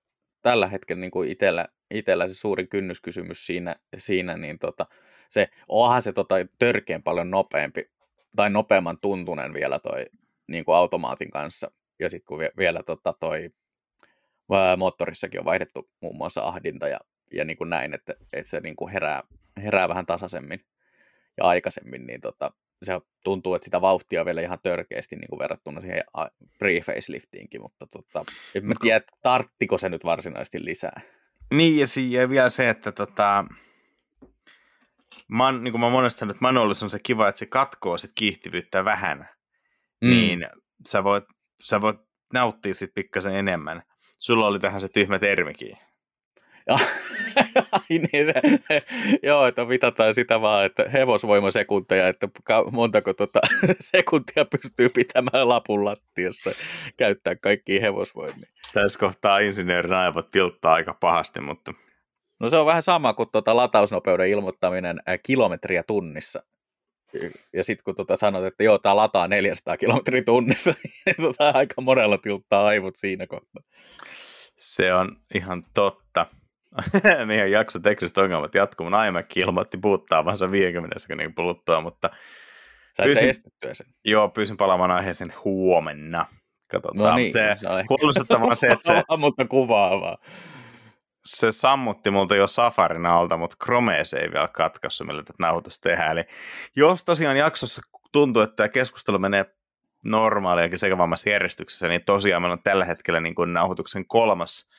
tällä hetkellä niin kuin itellä, itellä se suurin kynnyskysymys siinä, siinä niin tota, se, onhan se tota, törkeän paljon nopeampi tai nopeamman tuntunen vielä toi niin kuin automaatin kanssa. Ja sitten kun vielä tota, toi moottorissakin on vaihdettu muun muassa ahdinta ja, ja niin kuin näin, että, että se niin kuin herää, herää vähän tasaisemmin ja aikaisemmin, niin tota, se tuntuu, että sitä vauhtia on vielä ihan törkeästi niin kuin verrattuna siihen pre-faceliftiinkin, mutta tota, en mä tiedä, tarttiko se nyt varsinaisesti lisää. Niin, ja, si- ja vielä se, että tota, man, niin kuin mä monesti sanonut, että manuaalissa on se kiva, että se katkoo sit kiihtyvyyttä vähän, mm. niin sä voit, sä voit nauttia sit pikkasen enemmän. Sulla oli tähän se tyhmä termikin. [laughs] niin joo, että mitataan sitä vaan, että hevosvoimasekunteja, että montako tota, [laughs] sekuntia pystyy pitämään lapun lattiassa käyttää kaikkia hevosvoimia. Tässä kohtaa insinöörin aivot tilttaa aika pahasti, mutta... No se on vähän sama kuin tota latausnopeuden ilmoittaminen ää, kilometriä tunnissa. Ja sitten kun tota sanot, että joo, tämä lataa 400 kilometriä tunnissa, [laughs] niin tota, aika monella tilttaa aivot siinä kohtaa. Se on ihan totta. [laughs] meidän jakso tekniset ongelmat jatkuu. Mun iMac ilmoitti puuttaavansa 50 sekunnin kuluttua, mutta Sait pyysin, sen? Joo, pyysin palaamaan aiheeseen huomenna. Katsotaan. No niin, se, huolestuttavaa se, että se... [laughs] mutta kuvaavaa. Se sammutti multa jo Safarin alta, mutta Chrome ei vielä katkaissut, millä tätä nauhoitusta tehdään. Eli jos tosiaan jaksossa tuntuu, että tämä keskustelu menee normaaliakin sekä vammassa järjestyksessä, niin tosiaan meillä on tällä hetkellä niin kuin nauhoituksen kolmas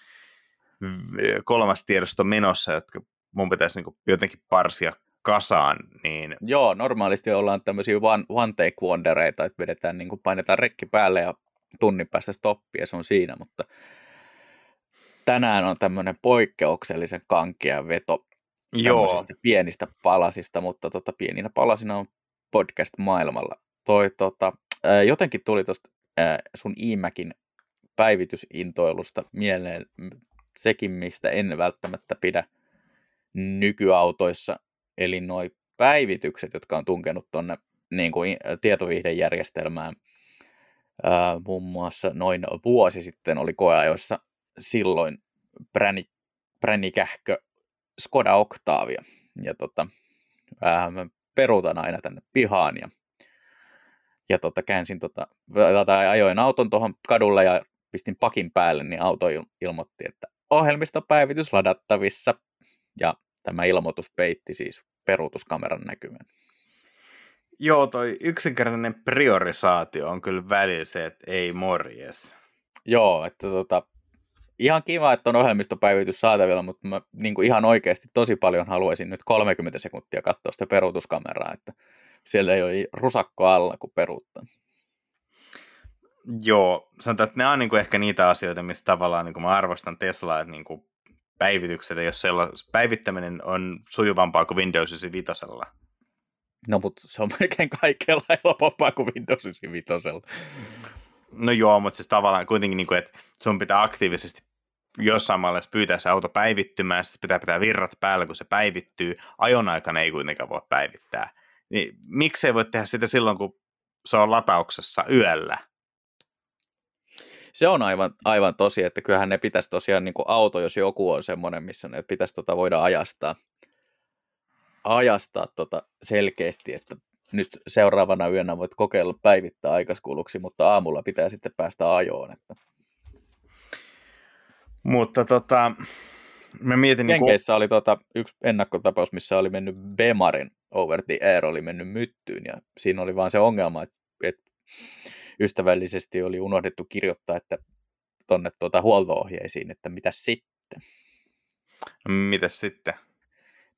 kolmas tiedosto menossa, jotka mun pitäisi niin jotenkin parsia kasaan. Niin... Joo, normaalisti ollaan tämmöisiä one, one take wondereita, että vedetään, niin kuin painetaan rekki päälle ja tunnin päästä stoppia, se on siinä, mutta tänään on tämmöinen poikkeuksellisen kankea veto Joo. pienistä palasista, mutta tota, pieninä palasina on podcast maailmalla. Toi, tota, jotenkin tuli tuosta sun iMacin päivitysintoilusta mieleen sekin, mistä en välttämättä pidä nykyautoissa, eli nuo päivitykset, jotka on tunkenut tuonne niin kuin tietovihdejärjestelmään. Ää, muun muassa noin vuosi sitten oli koeajoissa silloin präni, pränikähkö Skoda Octavia. Ja tota, ää, mä peruutan aina tänne pihaan ja, ja tota, käänsin tota, tai ajoin auton tuohon kadulle ja pistin pakin päälle, niin auto ilmoitti, että ohjelmistopäivitys ladattavissa. Ja tämä ilmoitus peitti siis peruutuskameran näkymän. Joo, toi yksinkertainen priorisaatio on kyllä välillä se, että ei morjes. Joo, että tota, ihan kiva, että on ohjelmistopäivitys saatavilla, mutta mä niin kuin ihan oikeasti tosi paljon haluaisin nyt 30 sekuntia katsoa sitä peruutuskameraa, että siellä ei ole rusakko alla, kun peruuttaa. Joo, sanotaan, että nämä on niin kuin ehkä niitä asioita, missä tavallaan niin kuin mä arvostan Teslaa, että niin kuin päivitykset, jos sellais, päivittäminen on sujuvampaa kuin Windows 95. No, mutta se on melkein kaikella [laughs] helpompaa kuin Windows 95. No joo, mutta siis tavallaan kuitenkin, niin kuin, että sun pitää aktiivisesti jossain mallissa pyytää se auto päivittymään, sitten pitää pitää virrat päällä, kun se päivittyy. Ajon aikana ei kuitenkaan voi päivittää. Niin miksei voi tehdä sitä silloin, kun se on latauksessa yöllä? Se on aivan, aivan tosi, että kyllähän ne pitäisi tosiaan, niin kuin auto, jos joku on semmoinen, missä ne pitäisi tota voida ajastaa, ajastaa tota selkeästi, että nyt seuraavana yönä voit kokeilla päivittää aikaskuluksi, mutta aamulla pitää sitten päästä ajoon. Että... Mutta tota, mä mietin... Niinku- Jenkeissä niin kun... oli tota, yksi ennakkotapaus, missä oli mennyt Bemarin over the air, oli mennyt myttyyn, ja siinä oli vaan se ongelma, että, että ystävällisesti oli unohdettu kirjoittaa, että tuonne tuota huoltoohjeisiin, että mitä sitten. Mitäs sitten?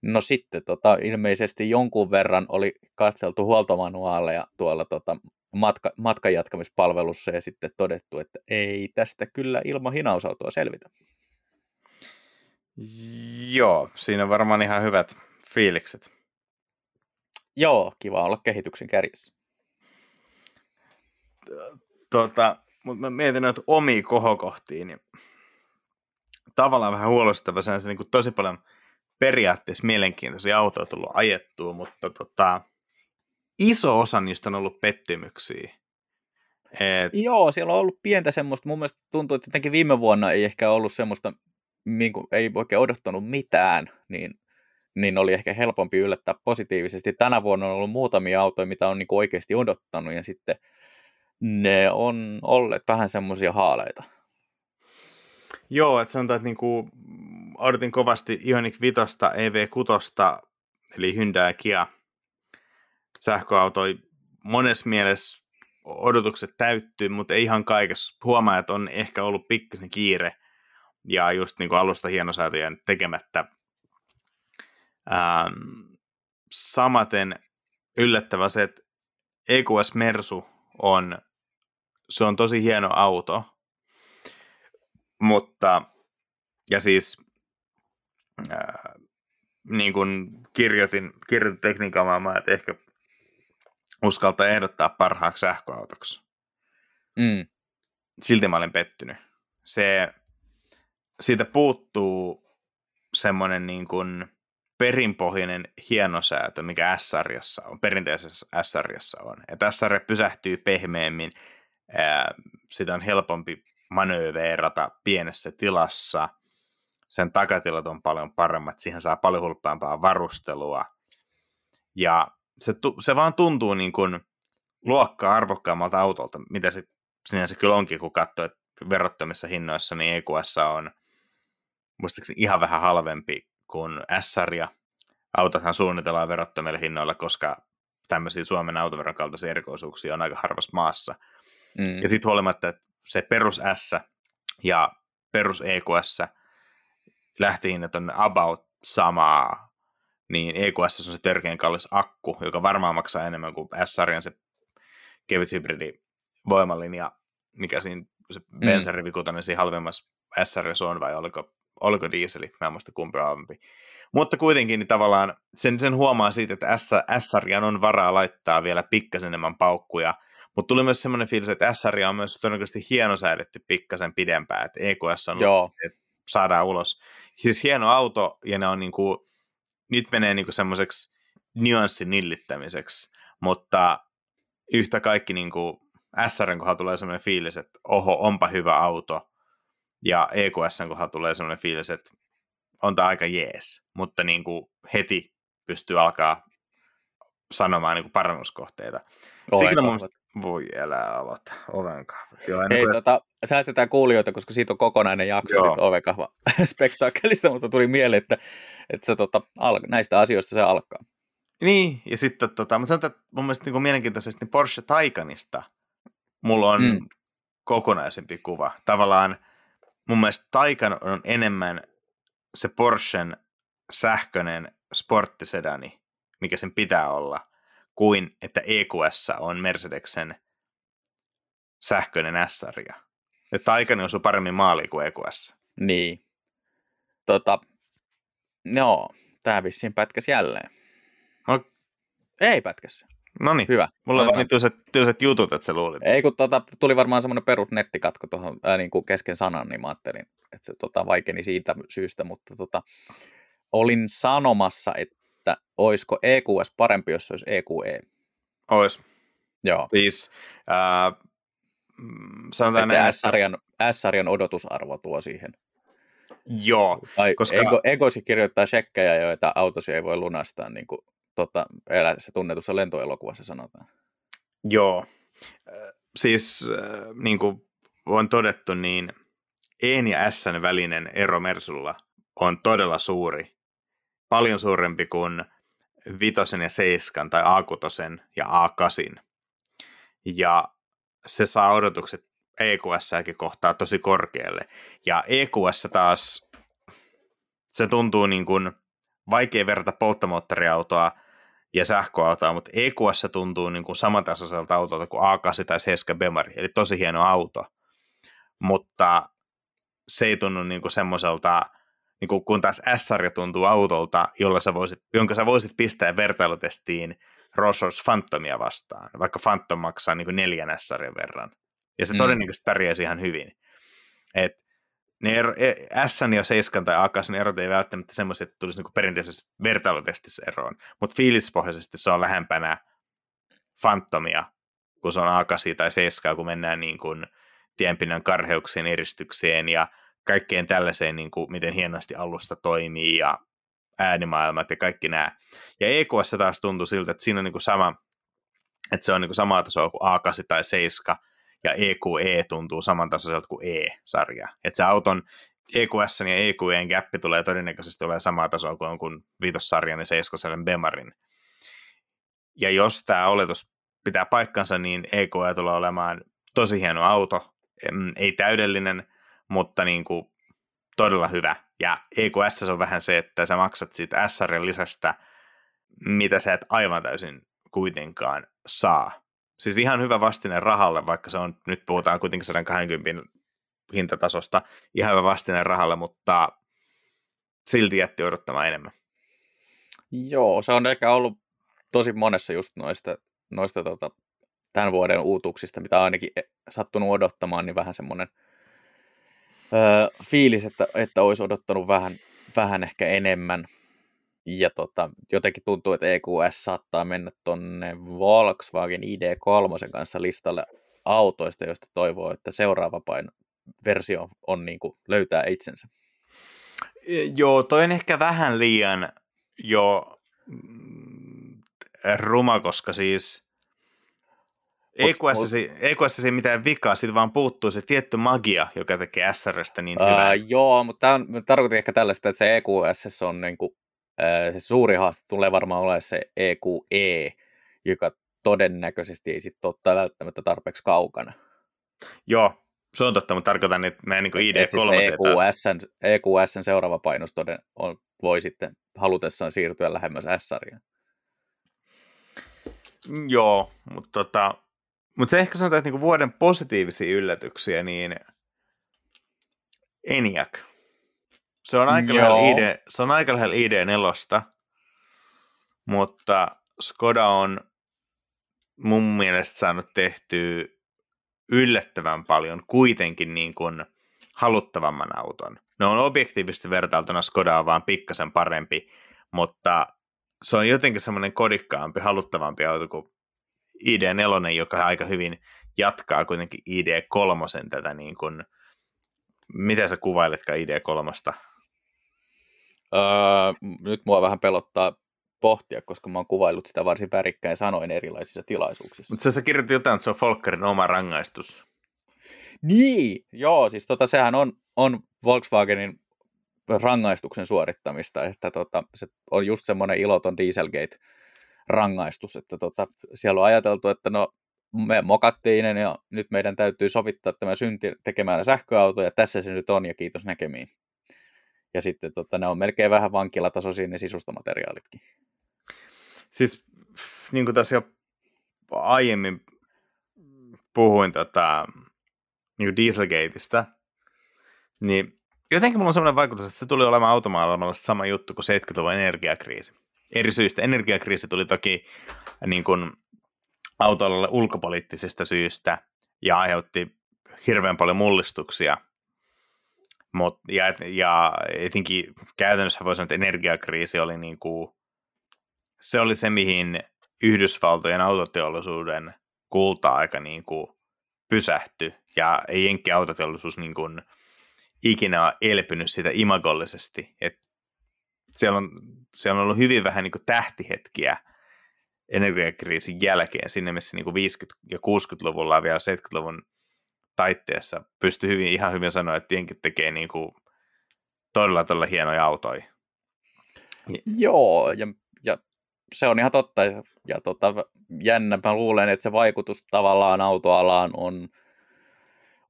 No sitten tota, ilmeisesti jonkun verran oli katseltu huoltomanuaaleja tuolla tota, matka, matkan jatkamispalvelussa ja sitten todettu, että ei tästä kyllä ilman hinausautoa selvitä. Joo, siinä on varmaan ihan hyvät fiilikset. Joo, kiva olla kehityksen kärjessä. Tota, mutta mä mietin noita omia kohokohtiin, niin tavallaan vähän huolestava se, se niin tosi paljon periaatteessa mielenkiintoisia autoja tullut ajettua, mutta tota, iso osa niistä on ollut pettymyksiä. Et... Joo, siellä on ollut pientä semmoista, mun mielestä tuntuu, että jotenkin viime vuonna ei ehkä ollut semmoista, niin kuin, ei oikein odottanut mitään, niin, niin oli ehkä helpompi yllättää positiivisesti. Tänä vuonna on ollut muutamia autoja, mitä on niin kuin oikeasti odottanut, ja sitten ne on olleet vähän semmoisia haaleita. Joo, että sanotaan, että niinku, odotin kovasti Ioniq 5, EV6, eli Hyundai ja Kia sähköautoi. Monessa mielessä odotukset täyttyy, mutta ei ihan kaikessa. Huomaa, että on ehkä ollut pikkasen kiire ja just niin kuin alusta hienosäätöjä tekemättä. Ähm, samaten yllättävä se, että EQS Mersu on, se on tosi hieno auto, mutta, ja siis ää, niin kuin kirjoitin, kirjoitin tekniikan että ehkä uskaltaa ehdottaa parhaaksi sähköautoksi. Mm. Silti mä olin pettynyt. Se, siitä puuttuu semmoinen niin kuin perinpohjainen hienosäätö, mikä S-sarjassa on, perinteisessä S-sarjassa on. Ja S-sarja pysähtyy pehmeämmin, ää, sitä on helpompi manööveerata pienessä tilassa, sen takatilat on paljon paremmat, siihen saa paljon hulppaampaa varustelua, ja se, se vaan tuntuu niin kuin luokkaa arvokkaammalta autolta, mitä se sinänsä kyllä onkin, kun katsoo, että verottomissa hinnoissa niin EQS on muistaakseni ihan vähän halvempi kuin S-sarja. Autothan suunnitellaan verottomilla hinnoilla, koska tämmöisiä Suomen autoveron kaltaisia erikoisuuksia on aika harvassa maassa. Mm. Ja sitten huolimatta, että se perus S ja perus EQS lähtihinnat on about samaa, niin EQS on se törkeän kallis akku, joka varmaan maksaa enemmän kuin S-sarjan se kevyt hybridi voimalinja, mikä siinä se mm. bensarivikutonen siinä halvemmassa s on, vai oliko, oliko dieseli, mä en muista kumpi halvempi. Mutta kuitenkin niin tavallaan sen, sen huomaa siitä, että S-sarjan on varaa laittaa vielä pikkasen enemmän paukkuja, mutta tuli myös semmoinen fiilis, että s on myös todennäköisesti hienosäädetty pikkasen pidempään, että EQS on, Joo. että saadaan ulos. Siis hieno auto, ja ne on niin kuin, nyt menee niin semmoiseksi nyanssin nillittämiseksi, mutta yhtä kaikki niin kuin SRn kohdalla tulee semmoinen fiilis, että oho, onpa hyvä auto, ja EQSn kohdalla tulee semmoinen fiilis, että on tämä aika jees, mutta niin kuin heti pystyy alkaa sanomaan niin kuin parannuskohteita. Siinä mun voi elää avata ovenkahva. Hei, tota, säästetään kuulijoita, koska siitä on kokonainen jakso ovenkahva [laughs] spektaakkelista, mutta tuli mieleen, että, että se, tota, al- näistä asioista se alkaa. Niin, ja sitten tota, mutta sanotaan, että mun mielestä niin mielenkiintoisesti niin Porsche Taycanista mulla on mm. kokonaisempi kuva. Tavallaan mun mielestä Taycan on enemmän se Porschen sähköinen sporttisedani, mikä sen pitää olla, kuin että EQS on Mercedeksen sähköinen S-sarja. Että Taycan osuu paremmin maaliin kuin EQS. Niin. Tota, joo, tää vissiin pätkäs jälleen. No, ei pätkässä. No niin. Hyvä. Mulla on vaan tylsät, tylsät jutut, että sä luulit. Ei, kun tota, tuli varmaan semmoinen perus nettikatko tuohon ää, niin kuin kesken sanan, niin mä ajattelin, että se tota, vaikeni siitä syystä, mutta tota, olin sanomassa, että olisiko EQS parempi, jos se olisi EQE. Ois. Joo. Siis, äh, sanotaan näin, se S-sarjan, S-sarjan odotusarvo tuo siihen. Joo. Tai koska... Ego, Egosi kirjoittaa shekkejä, joita autosi ei voi lunastaa, niin kuin tota, se tunnetussa lentoelokuvassa sanotaan. Joo. Siis niin kuin on todettu, niin En ja Sn välinen ero Mersulla on todella suuri. Paljon suurempi kuin Vitosen ja Seiskan tai A6 ja A8. Ja se saa odotukset EQS kohtaa tosi korkealle. Ja EQS taas, se tuntuu niin kuin vaikea verrata polttomoottoriautoa ja sähköautoa, mutta EQS tuntuu niin kuin samantasoiselta autolta kuin A8 tai 7 Bemari, eli tosi hieno auto. Mutta se ei tunnu niin kuin semmoiselta, niin kuin, kun taas S-sarja tuntuu autolta, jolla sä voisit, jonka sä voisit pistää vertailutestiin Rolls Phantomia vastaan, vaikka Phantom maksaa niin kuin neljän S-sarjan verran. Ja se mm. todennäköisesti pärjäisi ihan hyvin. Et ne ero, e, S ja 7 tai A ne erot ei välttämättä semmoisia, että tulisi niinku perinteisessä vertailutestissä eroon, mutta fiilispohjaisesti se on lähempänä Phantomia, kun se on A tai 7, kun mennään niin kuin tienpinnan karheuksien eristykseen ja kaikkeen tällaiseen, niin kuin miten hienosti alusta toimii ja äänimaailmat ja kaikki nämä. Ja EQS taas tuntuu siltä, että siinä on niin kuin sama, että se on niin kuin samaa tasoa kuin A8 tai 7, ja EQE e tuntuu samantasoiselta kuin E-sarja. Että se auton EQS ja EQEn gappi tulee todennäköisesti olemaan samaa tasoa kuin jonkun viitossarjan ja seiskosellen Bemarin. Ja jos tämä oletus pitää paikkansa, niin EQE tulee olemaan tosi hieno auto, ei täydellinen, mutta niin kuin todella hyvä. Ja EQS on vähän se, että sä maksat siitä S-sarjan lisästä, mitä sä et aivan täysin kuitenkaan saa. Siis ihan hyvä vastine rahalle, vaikka se on, nyt puhutaan kuitenkin 120 hintatasosta, ihan hyvä vastine rahalle, mutta silti jätti odottamaan enemmän. Joo, se on ehkä ollut tosi monessa just noista, noista tota, tämän vuoden uutuuksista, mitä ainakin e, sattunut odottamaan, niin vähän semmoinen öö, fiilis, että, että olisi odottanut vähän, vähän ehkä enemmän. Ja tota, jotenkin tuntuu, että EQS saattaa mennä tonne Volkswagen ID3 kanssa listalle autoista, joista toivoo, että seuraava paino versio on niin kuin löytää itsensä. E, joo, toi on ehkä vähän liian jo mm, ruma, koska siis EQS, EQS ei mitään vikaa, siitä vaan puuttuu se tietty magia, joka tekee SRstä niin hyvää. Uh, joo, mutta tämä on, tarkoitin ehkä tällaista, että se EQS on niin kuin se suuri haaste tulee varmaan olemaan se EQE, joka todennäköisesti ei sitten ole välttämättä tarpeeksi kaukana. Joo, se on totta, mutta tarkoitan, että meidän niin ID3 EQSn, EQSn seuraava painos toden, on, voi sitten halutessaan siirtyä lähemmäs S-sarjaan. Joo, mutta tota, mutta se ehkä sanotaan, että niinku vuoden positiivisia yllätyksiä, niin ENIAC se on aika lähellä ID, se on aika lähellä ID4, mutta Skoda on mun mielestä saanut tehtyä yllättävän paljon kuitenkin niin kuin haluttavamman auton. Ne on objektiivisesti vertailtuna Skoda on vaan pikkasen parempi, mutta se on jotenkin semmoinen kodikkaampi, haluttavampi auto kuin ID4, joka aika hyvin jatkaa kuitenkin ID3 tätä niin kuin, miten sä kuvailitkaan ID3? Öö, nyt mua vähän pelottaa pohtia, koska mä oon kuvaillut sitä varsin värikkäin sanoin erilaisissa tilaisuuksissa. Mutta sä kirjoitit jotain, että se on Folkkarin oma rangaistus. Niin, joo, siis tota, sehän on, on Volkswagenin rangaistuksen suorittamista, että tota, se on just semmoinen iloton Dieselgate-rangaistus, että tota, siellä on ajateltu, että no me mokattiin ja nyt meidän täytyy sovittaa tämä synti tekemään sähköauto ja tässä se nyt on ja kiitos näkemiin. Ja sitten tota, ne on melkein vähän vankilatasoisia ne sisustamateriaalitkin. Siis niin kuin tässä jo aiemmin puhuin tota, niin Dieselgateista, niin jotenkin mulla on sellainen vaikutus, että se tuli olemaan automaailmalla sama juttu kuin 70-luvun energiakriisi. Eri syistä. Energiakriisi tuli toki niin kuin autoalalle ulkopoliittisista syistä ja aiheutti hirveän paljon mullistuksia. Mut, ja, ja etenkin käytännössä voi sanoa, että energiakriisi oli niin kuin, se oli se, mihin Yhdysvaltojen autoteollisuuden kulta-aika niin kuin pysähtyi. Ja ei Jenkki autoteollisuus niin kuin, ikinä elpynyt sitä imagollisesti. Et siellä, on, siellä on ollut hyvin vähän niin kuin tähtihetkiä energiakriisin jälkeen, sinne missä niin kuin 50- ja 60-luvulla ja vielä 70-luvun taitteessa pystyi hyvin, ihan hyvin sanoa, että jenkit tekee niin kuin todella, todella hienoja autoja. Joo, ja, ja se on ihan totta. Ja, ja tota, jännä, mä luulen, että se vaikutus tavallaan autoalaan on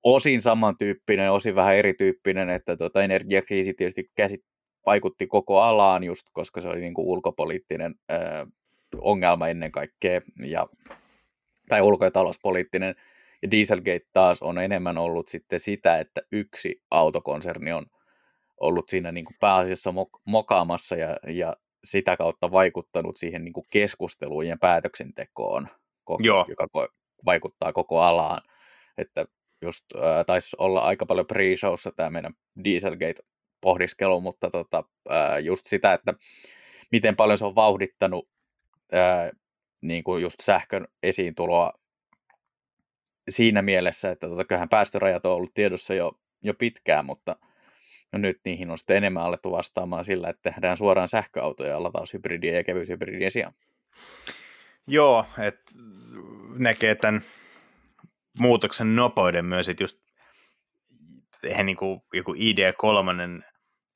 osin samantyyppinen, osin vähän erityyppinen, että tota, energiakriisi tietysti käsit, vaikutti koko alaan just, koska se oli niin kuin ulkopoliittinen ää, ongelma ennen kaikkea, ja, tai ulko- ja talouspoliittinen, ja Dieselgate taas on enemmän ollut sitten sitä, että yksi autokonserni on ollut siinä niin kuin pääasiassa mok- mokaamassa ja, ja sitä kautta vaikuttanut siihen niin kuin keskusteluun ja päätöksentekoon, koko, Joo. joka vaikuttaa koko alaan. Että just äh, taisi olla aika paljon pre-showssa tämä meidän Dieselgate-pohdiskelu, mutta tota, just sitä, että miten paljon se on vauhdittanut äh, niin kuin just sähkön esiintuloa siinä mielessä, että tota, kyllähän päästörajat on ollut tiedossa jo, jo pitkään, mutta no nyt niihin on sitten enemmän alettu vastaamaan sillä, että tehdään suoraan sähköautoja lataushybridiä ja kevythybridien sijaan. Joo, että näkee tämän muutoksen nopeuden myös, että just eihän niin kuin, joku ID3,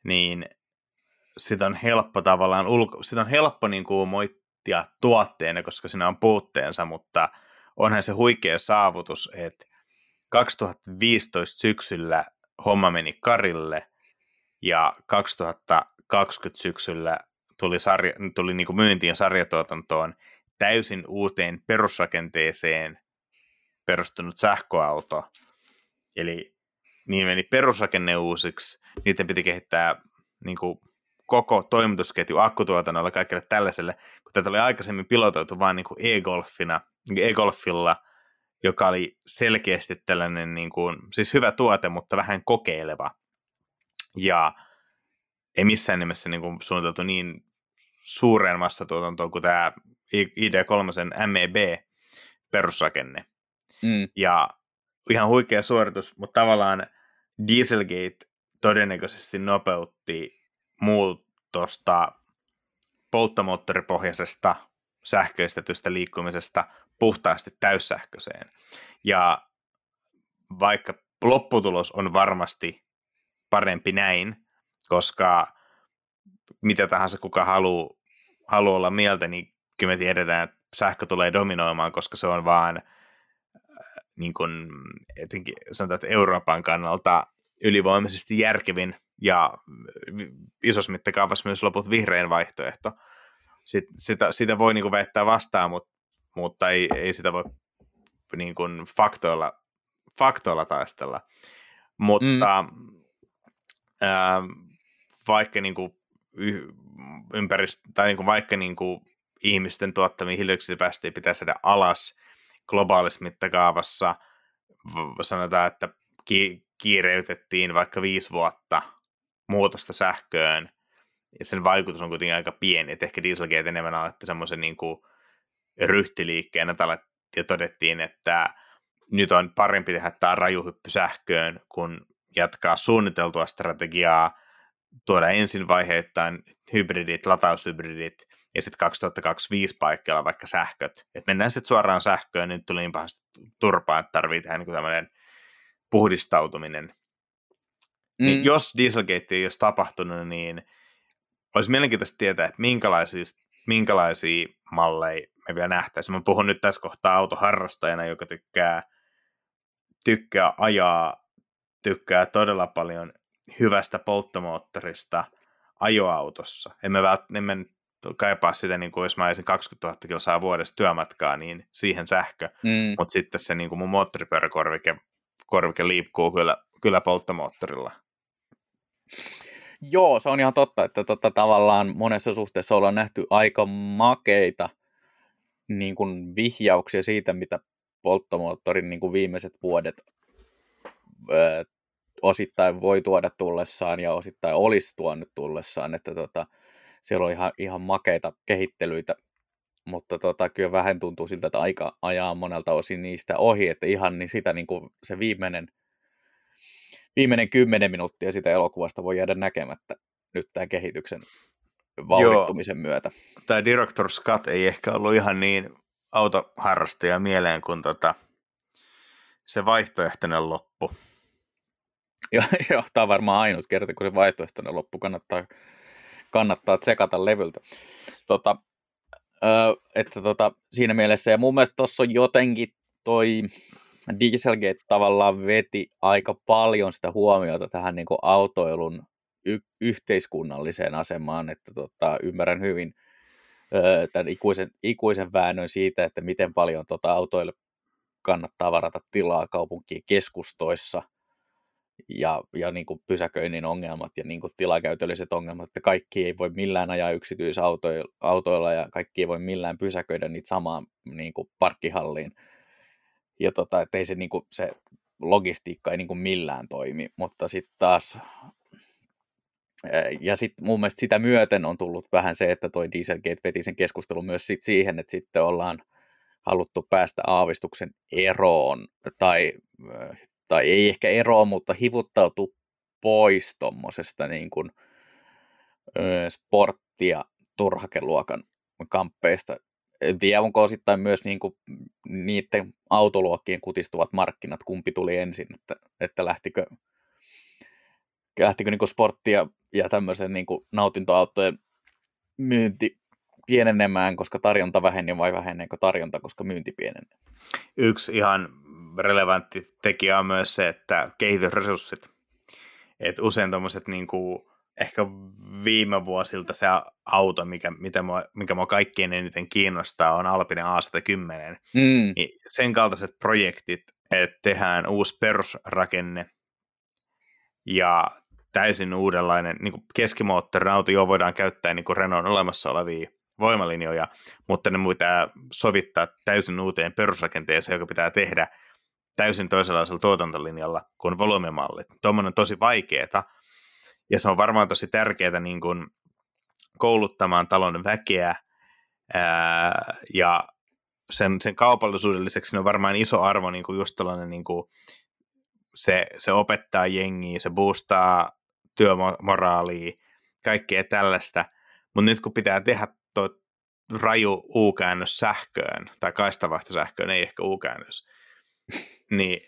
niin sitä on helppo tavallaan, ulko, sitä on helppo niin kuin moittia tuotteena, koska siinä on puutteensa, mutta onhan se huikea saavutus, että 2015 syksyllä homma meni karille ja 2020 syksyllä tuli, sarja, tuli niin kuin myyntiin sarjatuotantoon täysin uuteen perusrakenteeseen perustunut sähköauto. Eli niin meni perusrakenne uusiksi, niiden piti kehittää niin kuin, koko toimitusketju akkutuotannolla kaikille tällaiselle, kun tätä oli aikaisemmin pilotoitu vain niin kuin e-golfina, niin e-golfilla, joka oli selkeästi tällainen niin kuin, siis hyvä tuote, mutta vähän kokeileva. Ja ei missään nimessä niin kuin, suunniteltu niin suureen massatuotantoon kuin tämä ID3 MEB perusrakenne. Mm. Ja ihan huikea suoritus, mutta tavallaan Dieselgate todennäköisesti nopeutti muutosta polttomoottoripohjaisesta sähköistetystä liikkumisesta puhtaasti täyssähköiseen. Ja vaikka lopputulos on varmasti parempi näin, koska mitä tahansa kuka haluaa halu olla mieltä, niin kyllä me tiedetään, että sähkö tulee dominoimaan, koska se on vaan niin kuin, etenkin sanotaan, että Euroopan kannalta ylivoimaisesti järkevin ja isossa mittakaavassa myös loput vihreän vaihtoehto. Sitten, sitä, sitä voi niin kuin väittää vastaan, mutta, mutta ei, ei sitä voi niin kuin faktoilla, faktoilla taistella. Mutta mm. ää, vaikka niin kuin ympäristö, tai niin kuin vaikka niin kuin ihmisten tuottamia hiilidioksidipäästöjä pitää saada alas globaalissa mittakaavassa, sanotaan, että kiireytettiin vaikka viisi vuotta muutosta sähköön, ja sen vaikutus on kuitenkin aika pieni, että ehkä Dieselgate enemmän aloitti semmoisen niin kuin ryhtiliikkeen, ja todettiin, että nyt on parempi tehdä tämä rajuhyppy sähköön, kun jatkaa suunniteltua strategiaa tuoda ensin vaiheittain hybridit, lataushybridit, ja sitten 2025 paikkeilla vaikka sähköt. Et mennään sitten suoraan sähköön, nyt tuli niin pahasti turpaa, että tarvii tehdä niin tämmöinen puhdistautuminen. Niin mm. Niin jos Dieselgate ei olisi tapahtunut, niin olisi mielenkiintoista tietää, että minkälaisia, minkälaisia malleja me vielä nähtäisiin. Mä puhun nyt tässä kohtaa autoharrastajana, joka tykkää, tykkää ajaa, tykkää todella paljon hyvästä polttomoottorista ajoautossa. Emme, vält, emme kaipaa sitä, niin kuin jos mä ajasin 20 000 kilsaa vuodessa työmatkaa, niin siihen sähkö, mm. mutta sitten se niin kuin mun moottoripyöräkorvike korvike liikkuu kyllä, kyllä polttomoottorilla. Joo, se on ihan totta, että tota, tavallaan monessa suhteessa ollaan nähty aika makeita niin kuin vihjauksia siitä, mitä polttomoottorin niin kuin viimeiset vuodet ö, osittain voi tuoda tullessaan ja osittain olisi tuonut tullessaan, että tota, siellä on ihan, ihan makeita kehittelyitä, mutta tota, kyllä vähän tuntuu siltä, että aika ajaa monelta osin niistä ohi, että ihan niin sitä niin kuin se viimeinen, viimeinen kymmenen minuuttia sitä elokuvasta voi jäädä näkemättä nyt tämän kehityksen vauhdittumisen Joo. myötä. Tämä Director Scott ei ehkä ollut ihan niin autoharrastaja mieleen kuin tota, se vaihtoehtoinen loppu. [laughs] Joo, jo, tämä on varmaan ainut kerta, kun se vaihtoehtoinen loppu kannattaa, kannattaa tsekata levyltä. Tota, että tota, siinä mielessä, ja mun mielestä tuossa on jotenkin toi Dieselgate tavallaan veti aika paljon sitä huomiota tähän niin kuin autoilun y- yhteiskunnalliseen asemaan, että tota, ymmärrän hyvin ö, tämän ikuisen, ikuisen väännön siitä, että miten paljon tota, autoille kannattaa varata tilaa kaupunkien keskustoissa – ja, ja niin kuin pysäköinnin ongelmat ja niin kuin tilakäytölliset ongelmat, että kaikki ei voi millään ajaa yksityisautoilla ja kaikki ei voi millään pysäköidä niitä samaan niin kuin parkkihalliin. Ja tota, että ei se, niin kuin, se logistiikka ei niin kuin millään toimi, mutta sitten taas ja sitten mun mielestä sitä myöten on tullut vähän se, että toi Dieselgate veti sen keskustelun myös sit siihen, että sitten ollaan haluttu päästä aavistuksen eroon tai tai ei ehkä eroa, mutta hivuttautuu pois tuommoisesta niin kuin, sportti- ja turhakeluokan kamppeista. En tiedä, onko osittain myös niin kuin, niiden autoluokkien kutistuvat markkinat, kumpi tuli ensin, että, että lähtikö, lähtikö niin kuin sportti ja, ja tämmöisen niin kuin nautintoautojen myynti pienenemään, koska tarjonta väheni vai väheneekö tarjonta, koska myynti pienenee? Yksi ihan relevantti tekijä on myös se, että kehitysresurssit. Et usein tuommoiset niin ehkä viime vuosilta se auto, mikä, mitä mua, mikä mua kaikkein eniten kiinnostaa, on Alpine A110. Mm. Niin sen kaltaiset projektit, että tehdään uusi perusrakenne ja täysin uudenlainen niin keskimoottorin auto, jo voidaan käyttää niin kuin Renault olemassa olevia voimalinjoja, mutta ne pitää sovittaa täysin uuteen perusrakenteeseen, joka pitää tehdä täysin toisenlaisella tuotantolinjalla kuin volyymimallit. Tuommoinen on tosi vaikeaa, ja se on varmaan tosi tärkeää niin kuin kouluttamaan talon väkeä, ää, ja sen, sen kaupallisuuden lisäksi on varmaan iso arvo niin kuin just niin kuin se, se opettaa jengiä, se boostaa työmoraalia, kaikkea tällaista, mutta nyt kun pitää tehdä tuo raju U-käännös sähköön, tai kaistavahto sähköön, ei ehkä U-käännös, niin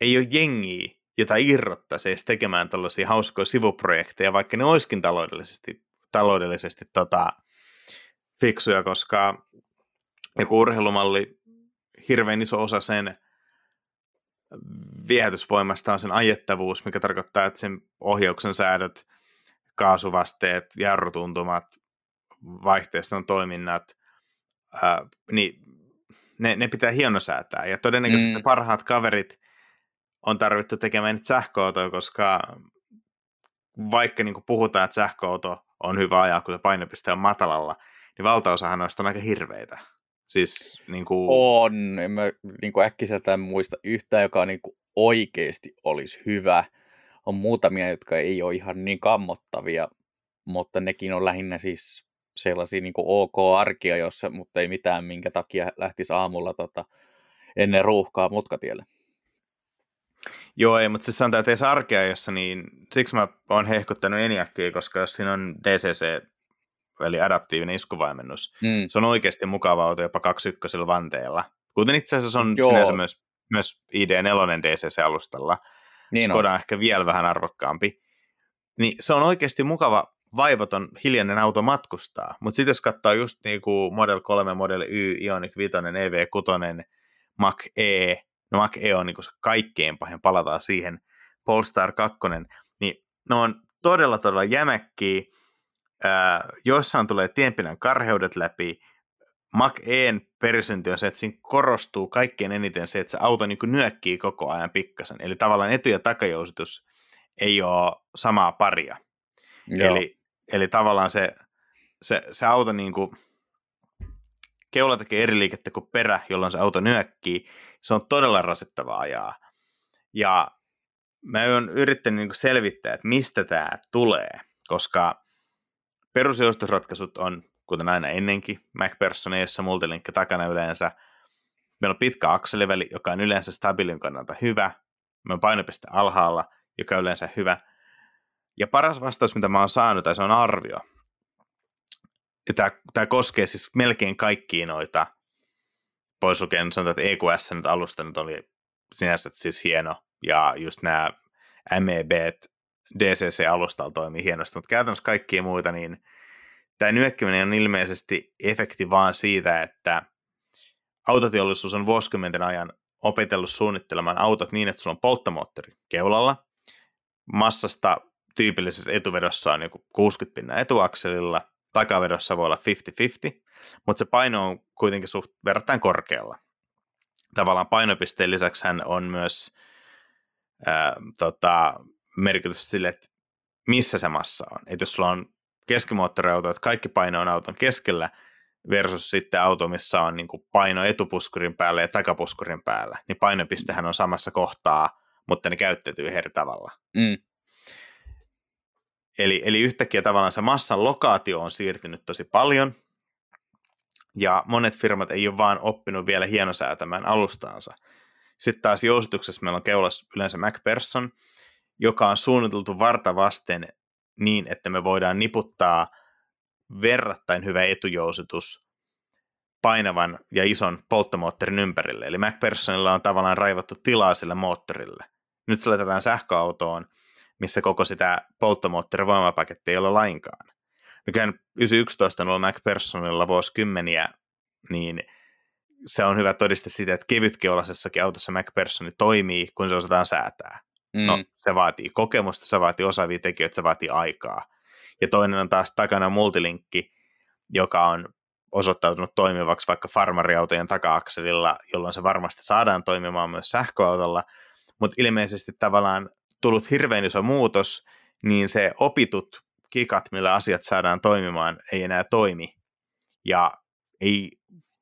ei ole jengiä, jota irrottaisi edes tekemään tällaisia hauskoja sivuprojekteja, vaikka ne olisikin taloudellisesti, taloudellisesti tota, fiksuja, koska joku urheilumalli, hirveän iso osa sen viehätysvoimasta on sen ajettavuus, mikä tarkoittaa, että sen ohjauksen säädöt, kaasuvasteet, jarrutuntumat, vaihteiston toiminnat, ää, niin ne, ne pitää hienosäätää. Ja todennäköisesti mm. parhaat kaverit on tarvittu tekemään nyt sähköautoja, koska vaikka niin puhutaan, että sähköauto on hyvä ajaa, kun painopiste on matalalla, niin valtaosahan noista on aika hirveitä. Siis, niin kuin... On. En mä niin kuin äkkiseltään muista yhtään, joka niin kuin oikeasti olisi hyvä. On muutamia, jotka ei ole ihan niin kammottavia, mutta nekin on lähinnä siis sellaisia niin ok-arkia, jossa, mutta ei mitään, minkä takia lähtisi aamulla tota, ennen ruuhkaa mutkatielle. Joo, ei, mutta siis sanotaan, että ei arkea, jossa niin, siksi mä oon hehkuttanut Eniakkiä, koska jos siinä on DCC, eli adaptiivinen iskuvaimennus, mm. se on oikeasti mukava auto jopa 21 vanteella. Kuten itse asiassa on Joo. sinänsä myös, myös ID4 DCC-alustalla. Niin Skoda on. ehkä vielä vähän arvokkaampi. Niin se on oikeasti mukava vaivoton hiljainen auto matkustaa. Mutta sitten jos katsoo just niinku Model 3, Model Y, Ioniq 5, EV6, Mac E, no Mac E on niinku se kaikkein pahin, palataan siihen, Polestar 2, niin ne on todella todella jämäkkiä, Ää, joissain tulee tienpinän karheudet läpi, Mac E:n perisynti on se, että siinä korostuu kaikkein eniten se, että se auto niin nyökkii koko ajan pikkasen. Eli tavallaan etu- ja takajousitus ei ole samaa paria. Eli Eli tavallaan se, se, se auto niin kuin, keula tekee eri liikettä kuin perä, jolloin se auto nyökkii. Se on todella rasittavaa ajaa. Ja mä oon yrittänyt niin selvittää, että mistä tämä tulee, koska perusjoustusratkaisut on, kuten aina ennenkin, MacPhersoneissa multilinkki takana yleensä. Meillä on pitkä akseliväli, joka on yleensä stabiilin kannalta hyvä. Meillä on painopiste alhaalla, joka on yleensä hyvä. Ja paras vastaus, mitä mä oon saanut, tai se on arvio. Ja tämä, tämä koskee siis melkein kaikkia noita, pois lukien sanotaan, että EQS nyt alusta nyt oli sinänsä siis hieno, ja just nämä MEB, DCC-alustalla toimii hienosti, mutta käytännössä kaikkia muita, niin tämä nyökkiminen on ilmeisesti efekti vaan siitä, että autoteollisuus on vuosikymmenten ajan opetellut suunnittelemaan autot niin, että sulla on polttomoottori keulalla, massasta tyypillisessä etuvedossa on joku 60 pinnaa etuakselilla, takavedossa voi olla 50-50, mutta se paino on kuitenkin suht verrattain korkealla. Tavallaan painopisteen lisäksi hän on myös ää, tota, merkitys sille, että missä se massa on. Että jos sulla on keskimoottoriauto, että kaikki paino on auton keskellä, versus sitten auto, missä on niin paino etupuskurin päällä ja takapuskurin päällä, niin painopistehän on samassa kohtaa, mutta ne käyttäytyy eri tavalla. Mm. Eli, eli yhtäkkiä tavallaan se massan lokaatio on siirtynyt tosi paljon, ja monet firmat ei ole vaan oppinut vielä hienosäätämään alustaansa. Sitten taas jousituksessa meillä on keulas yleensä MacPherson, joka on suunniteltu varta vasten niin, että me voidaan niputtaa verrattain hyvä etujousitus painavan ja ison polttomoottorin ympärille. Eli MacPhersonilla on tavallaan raivattu tilaa sille moottorille. Nyt se laitetaan sähköautoon, missä koko sitä polttomoottorivoimapakettia ei ole lainkaan. Nykyään 911 on ollut MacPhersonilla vuosikymmeniä, niin se on hyvä todiste siitä, että kevytkeulaisessakin autossa MacPhersoni toimii, kun se osataan säätää. No, mm. No, se vaatii kokemusta, se vaatii osaavia tekijöitä, se vaatii aikaa. Ja toinen on taas takana multilinkki, joka on osoittautunut toimivaksi vaikka farmariautojen taka-akselilla, jolloin se varmasti saadaan toimimaan myös sähköautolla, mutta ilmeisesti tavallaan tullut hirveän iso muutos, niin se opitut kikat, millä asiat saadaan toimimaan, ei enää toimi. Ja ei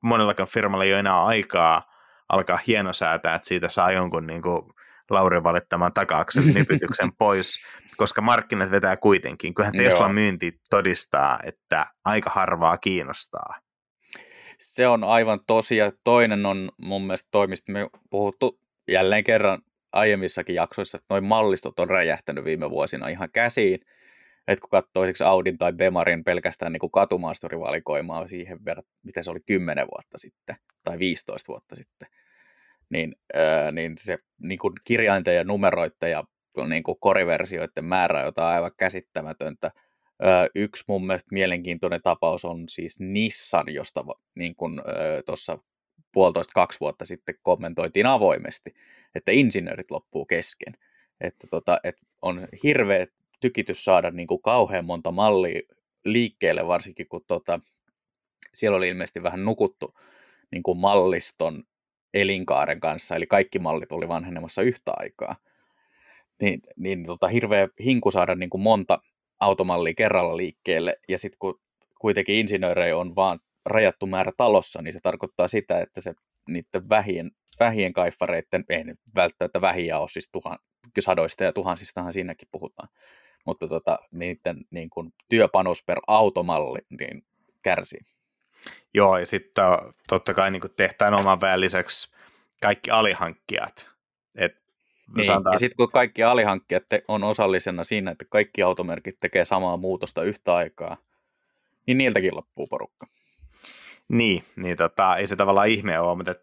monellakaan firmalla ei ole enää aikaa alkaa hienosäätää, että siitä saa jonkun niin kuin Lauri valittaman takaaksen [laughs] nipytyksen pois, koska markkinat vetää kuitenkin. Kyllähän Teslan myynti todistaa, että aika harvaa kiinnostaa. Se on aivan tosia. Toinen on mun mielestä toimista, me puhuttu jälleen kerran aiemmissakin jaksoissa, että noin mallistot on räjähtänyt viime vuosina ihan käsiin. Että kun katsoo Audin tai Bemarin pelkästään niin kuin katumaastorivalikoimaa siihen verran, mitä se oli 10 vuotta sitten tai 15 vuotta sitten, niin, ää, niin se niin kuin kirjainten ja numeroiden ja niin kuin koriversioiden määrä, on aivan käsittämätöntä. Ää, yksi mun mielestä mielenkiintoinen tapaus on siis Nissan, josta niin kuin, tuossa puolitoista kaksi vuotta sitten kommentoitiin avoimesti, että insinöörit loppuu kesken. Että tota, et on hirveä tykitys saada niin kuin kauhean monta mallia liikkeelle, varsinkin kun tota, siellä oli ilmeisesti vähän nukuttu niin kuin malliston elinkaaren kanssa, eli kaikki mallit oli vanhenemassa yhtä aikaa. Niin, niin tota, hirveä hinku saada niin kuin monta automallia kerralla liikkeelle, ja sitten kun kuitenkin insinöörejä on vaan rajattu määrä talossa, niin se tarkoittaa sitä, että se niiden vähien, vähien kaiffareiden, ei nyt välttämättä vähiä ole, siis tuhan, sadoista ja tuhansistahan siinäkin puhutaan, mutta tota, niiden niin kuin, työpanos per automalli niin kärsii. Joo, ja sitten totta kai niin tehtäen oman väen lisäksi kaikki alihankkijat. Et Niin, sanotaan... ja sitten kun kaikki alihankkijat on osallisena siinä, että kaikki automerkit tekee samaa muutosta yhtä aikaa, niin niiltäkin loppuu porukka. Niin, niin tota, ei se tavallaan ihme ole, mutta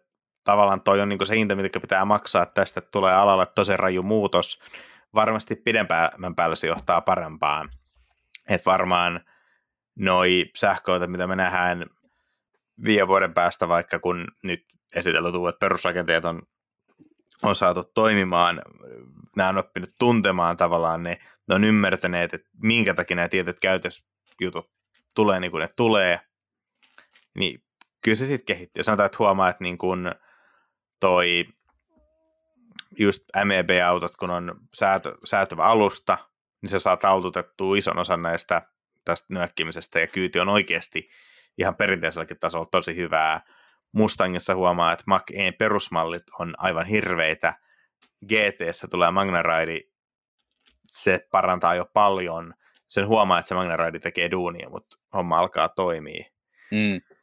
tavallaan toi on niin se hinta, mitä pitää maksaa, että tästä tulee alalle tosi raju muutos. Varmasti pidempään päällä se johtaa parempaan. Et varmaan noi sähköitä, mitä me nähdään viiden vuoden päästä, vaikka kun nyt esitellyt uudet perusrakenteet on, on saatu toimimaan, nämä on oppinut tuntemaan tavallaan, ne, ne on ymmärtäneet, että minkä takia nämä tietyt käytösjutut tulee niin kuin ne tulee, niin kyllä se sitten kehittyy. Sanotaan, että huomaa, että niin kuin toi just MEB-autot, kun on säätö, säätyvä alusta, niin se saa taltutettua ison osan näistä tästä nyökkimisestä, ja kyyti on oikeasti ihan perinteiselläkin tasolla tosi hyvää. Mustangissa huomaa, että Mac E perusmallit on aivan hirveitä. GTssä tulee Magnaride, se parantaa jo paljon. Sen huomaa, että se Magnaride tekee duunia, mutta homma alkaa toimia. Mm.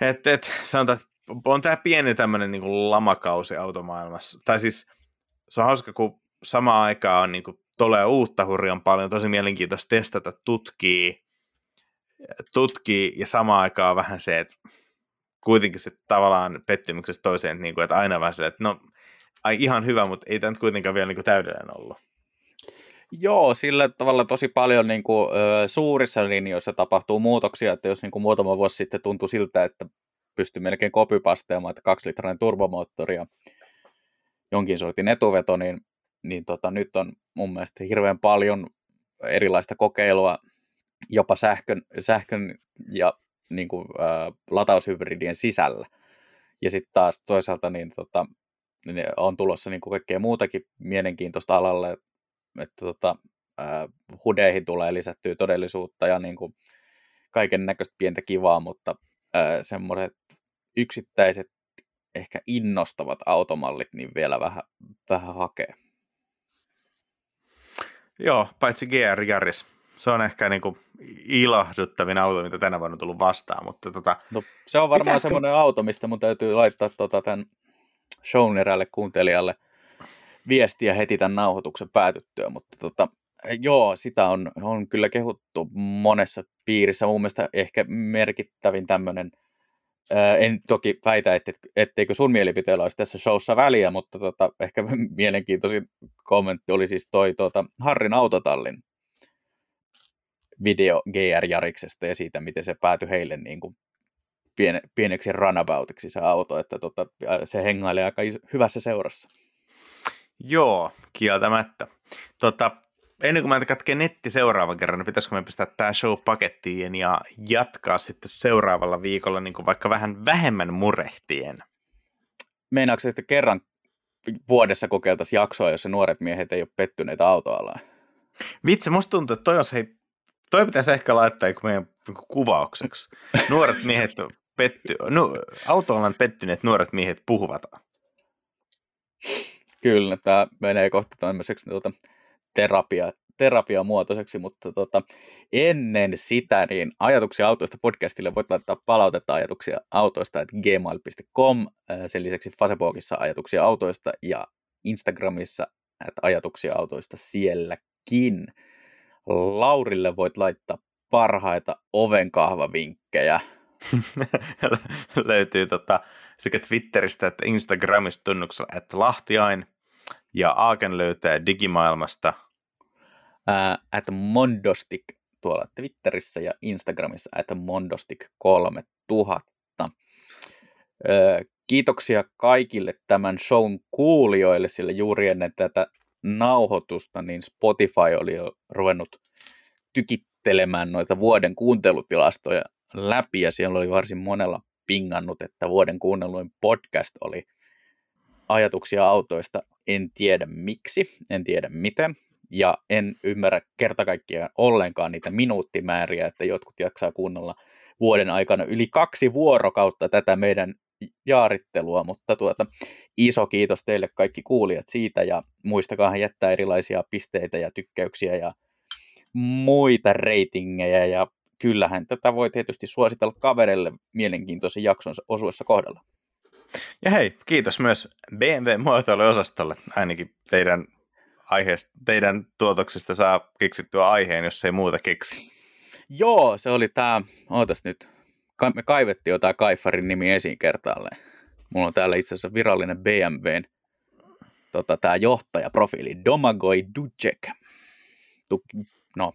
Et, et, sanotaan, että on tämä pieni tämmöinen niin lamakausi automaailmassa. Tai siis se on hauska, kun samaan aikaan on niin kuin, tulee uutta hurjan paljon, tosi mielenkiintoista testata, tutkii, tutkii ja samaan aikaan vähän se, että kuitenkin se tavallaan pettymyksestä toiseen, että, niin kuin, että aina vähän se, että no ai ihan hyvä, mutta ei tämä nyt kuitenkaan vielä niin kuin täydellinen ollut. Joo, sillä tavalla tosi paljon niin kuin, suurissa linjoissa tapahtuu muutoksia, että jos niin kuin, muutama vuosi sitten tuntui siltä, että pystyi melkein kopypasteamaan, että kaksilitrainen turbomoottori ja jonkin sortin etuveto, niin, niin tota, nyt on mun mielestä hirveän paljon erilaista kokeilua jopa sähkön, sähkön ja niin kuin, ä, lataushybridien sisällä. Ja sitten taas toisaalta niin, tota, niin on tulossa niin kuin kaikkea muutakin mielenkiintoista alalle, että tota, hudeihin tulee lisättyä todellisuutta ja niin kuin, kaiken näköistä pientä kivaa, mutta semmoiset yksittäiset ehkä innostavat automallit niin vielä vähän, vähän hakee. Joo, paitsi GR Yaris. Se on ehkä niin kuin ilahduttavin auto, mitä tänä vuonna on tullut vastaan. Mutta tota, no, se on varmaan pitäisikö... semmoinen auto, mistä mun täytyy laittaa tota, tämän shown eräälle kuuntelijalle viestiä heti tämän nauhoituksen päätyttyä, mutta tota, joo, sitä on, on kyllä kehuttu monessa piirissä. Mun mielestä ehkä merkittävin tämmöinen, en toki väitä, että, etteikö sun mielipiteellä olisi tässä showssa väliä, mutta tota, ehkä [laughs] mielenkiintoisin kommentti oli siis toi tuota, Harrin autotallin video GR Jariksesta ja siitä, miten se päätyi heille niin kuin piene, pieneksi runaboutiksi se auto, että tota, se hengailee aika hyvässä seurassa. Joo, kieltämättä. Tota, ennen kuin mä katken netti seuraavan kerran, niin pitäisikö me pistää tämä show pakettiin ja jatkaa sitten seuraavalla viikolla niin kuin vaikka vähän vähemmän murehtien? Meinaatko, että kerran vuodessa kokeiltaisiin jaksoa, jossa nuoret miehet ei ole pettyneitä autoalaan? Vitsi, musta tuntuu, että toi, on se, toi pitäisi ehkä laittaa meidän niinku kuvaukseksi. [laughs] Nuoret miehet petty, no, autoalan pettyneet nuoret miehet puhuvat. Kyllä, tämä menee kohta tämmöiseksi tuota, terapia, terapiamuotoiseksi, mutta tota, ennen sitä niin ajatuksia autoista podcastille voit laittaa palautetta ajatuksia autoista että gmail.com, sen lisäksi Facebookissa ajatuksia autoista ja Instagramissa että ajatuksia autoista sielläkin. Laurille voit laittaa parhaita ovenkahvavinkkejä. [laughs] Löytyy tota, sekä Twitteristä että Instagramista tunnuksella, että Lahtiain – ja Aaken löytää digimaailmasta. Ää, at Mondostik tuolla Twitterissä ja Instagramissa at Mondostik 3000. Ää, kiitoksia kaikille tämän shown kuulijoille, sillä juuri ennen tätä nauhoitusta niin Spotify oli jo ruvennut tykittelemään noita vuoden kuuntelutilastoja läpi ja siellä oli varsin monella pingannut, että vuoden kuunnelluin podcast oli ajatuksia autoista. En tiedä miksi, en tiedä miten, ja en ymmärrä kerta kaikkiaan ollenkaan niitä minuuttimääriä, että jotkut jaksaa kuunnella vuoden aikana yli kaksi vuorokautta tätä meidän jaarittelua, mutta tuota, iso kiitos teille kaikki kuulijat siitä ja muistakaa jättää erilaisia pisteitä ja tykkäyksiä ja muita reitingejä ja kyllähän tätä voi tietysti suositella kaverille mielenkiintoisen jaksonsa osuessa kohdalla. Ja hei, kiitos myös BMW-muotoiluosastolle, ainakin teidän aiheesta, teidän tuotoksesta saa keksittyä aiheen, jos ei muuta keksi. Joo, se oli tämä, ootas nyt, me kaivettiin jo tämä Kaifarin nimi esiin kertaalleen. Mulla on täällä itse asiassa virallinen BMWn tota, tämä johtajaprofiili, Domagoj Ducek. No,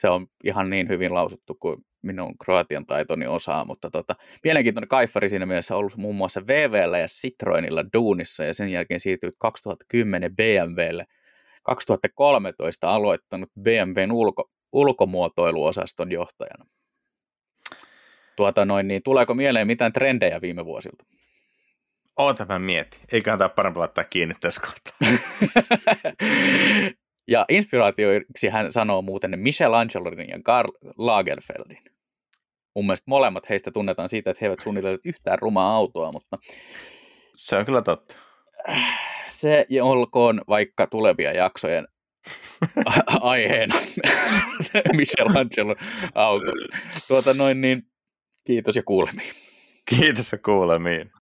se on ihan niin hyvin lausuttu kuin minun kroatian taitoni osaa, mutta tota, mielenkiintoinen kaifari siinä mielessä ollut muun muassa VVllä ja Citroenilla duunissa ja sen jälkeen siirtynyt 2010 BMWlle. 2013 aloittanut BMWn ulko, ulkomuotoiluosaston johtajana. Tuota noin, niin tuleeko mieleen mitään trendejä viime vuosilta? Oota mä mietin. Eikä antaa parempi laittaa kiinni tässä kohtaa. [laughs] ja inspiraatioiksi hän sanoo muuten Michelangelin ja Karl Lagerfeldin. Mun mielestä molemmat heistä tunnetaan siitä, että he eivät suunnitelleet yhtään rumaa autoa, mutta... Se on kyllä totta. Se olkoon vaikka tulevia jaksojen [laughs] aiheena [laughs] Michelangelo autot. Tuota noin niin, kiitos ja kuulemiin. Kiitos ja kuulemiin.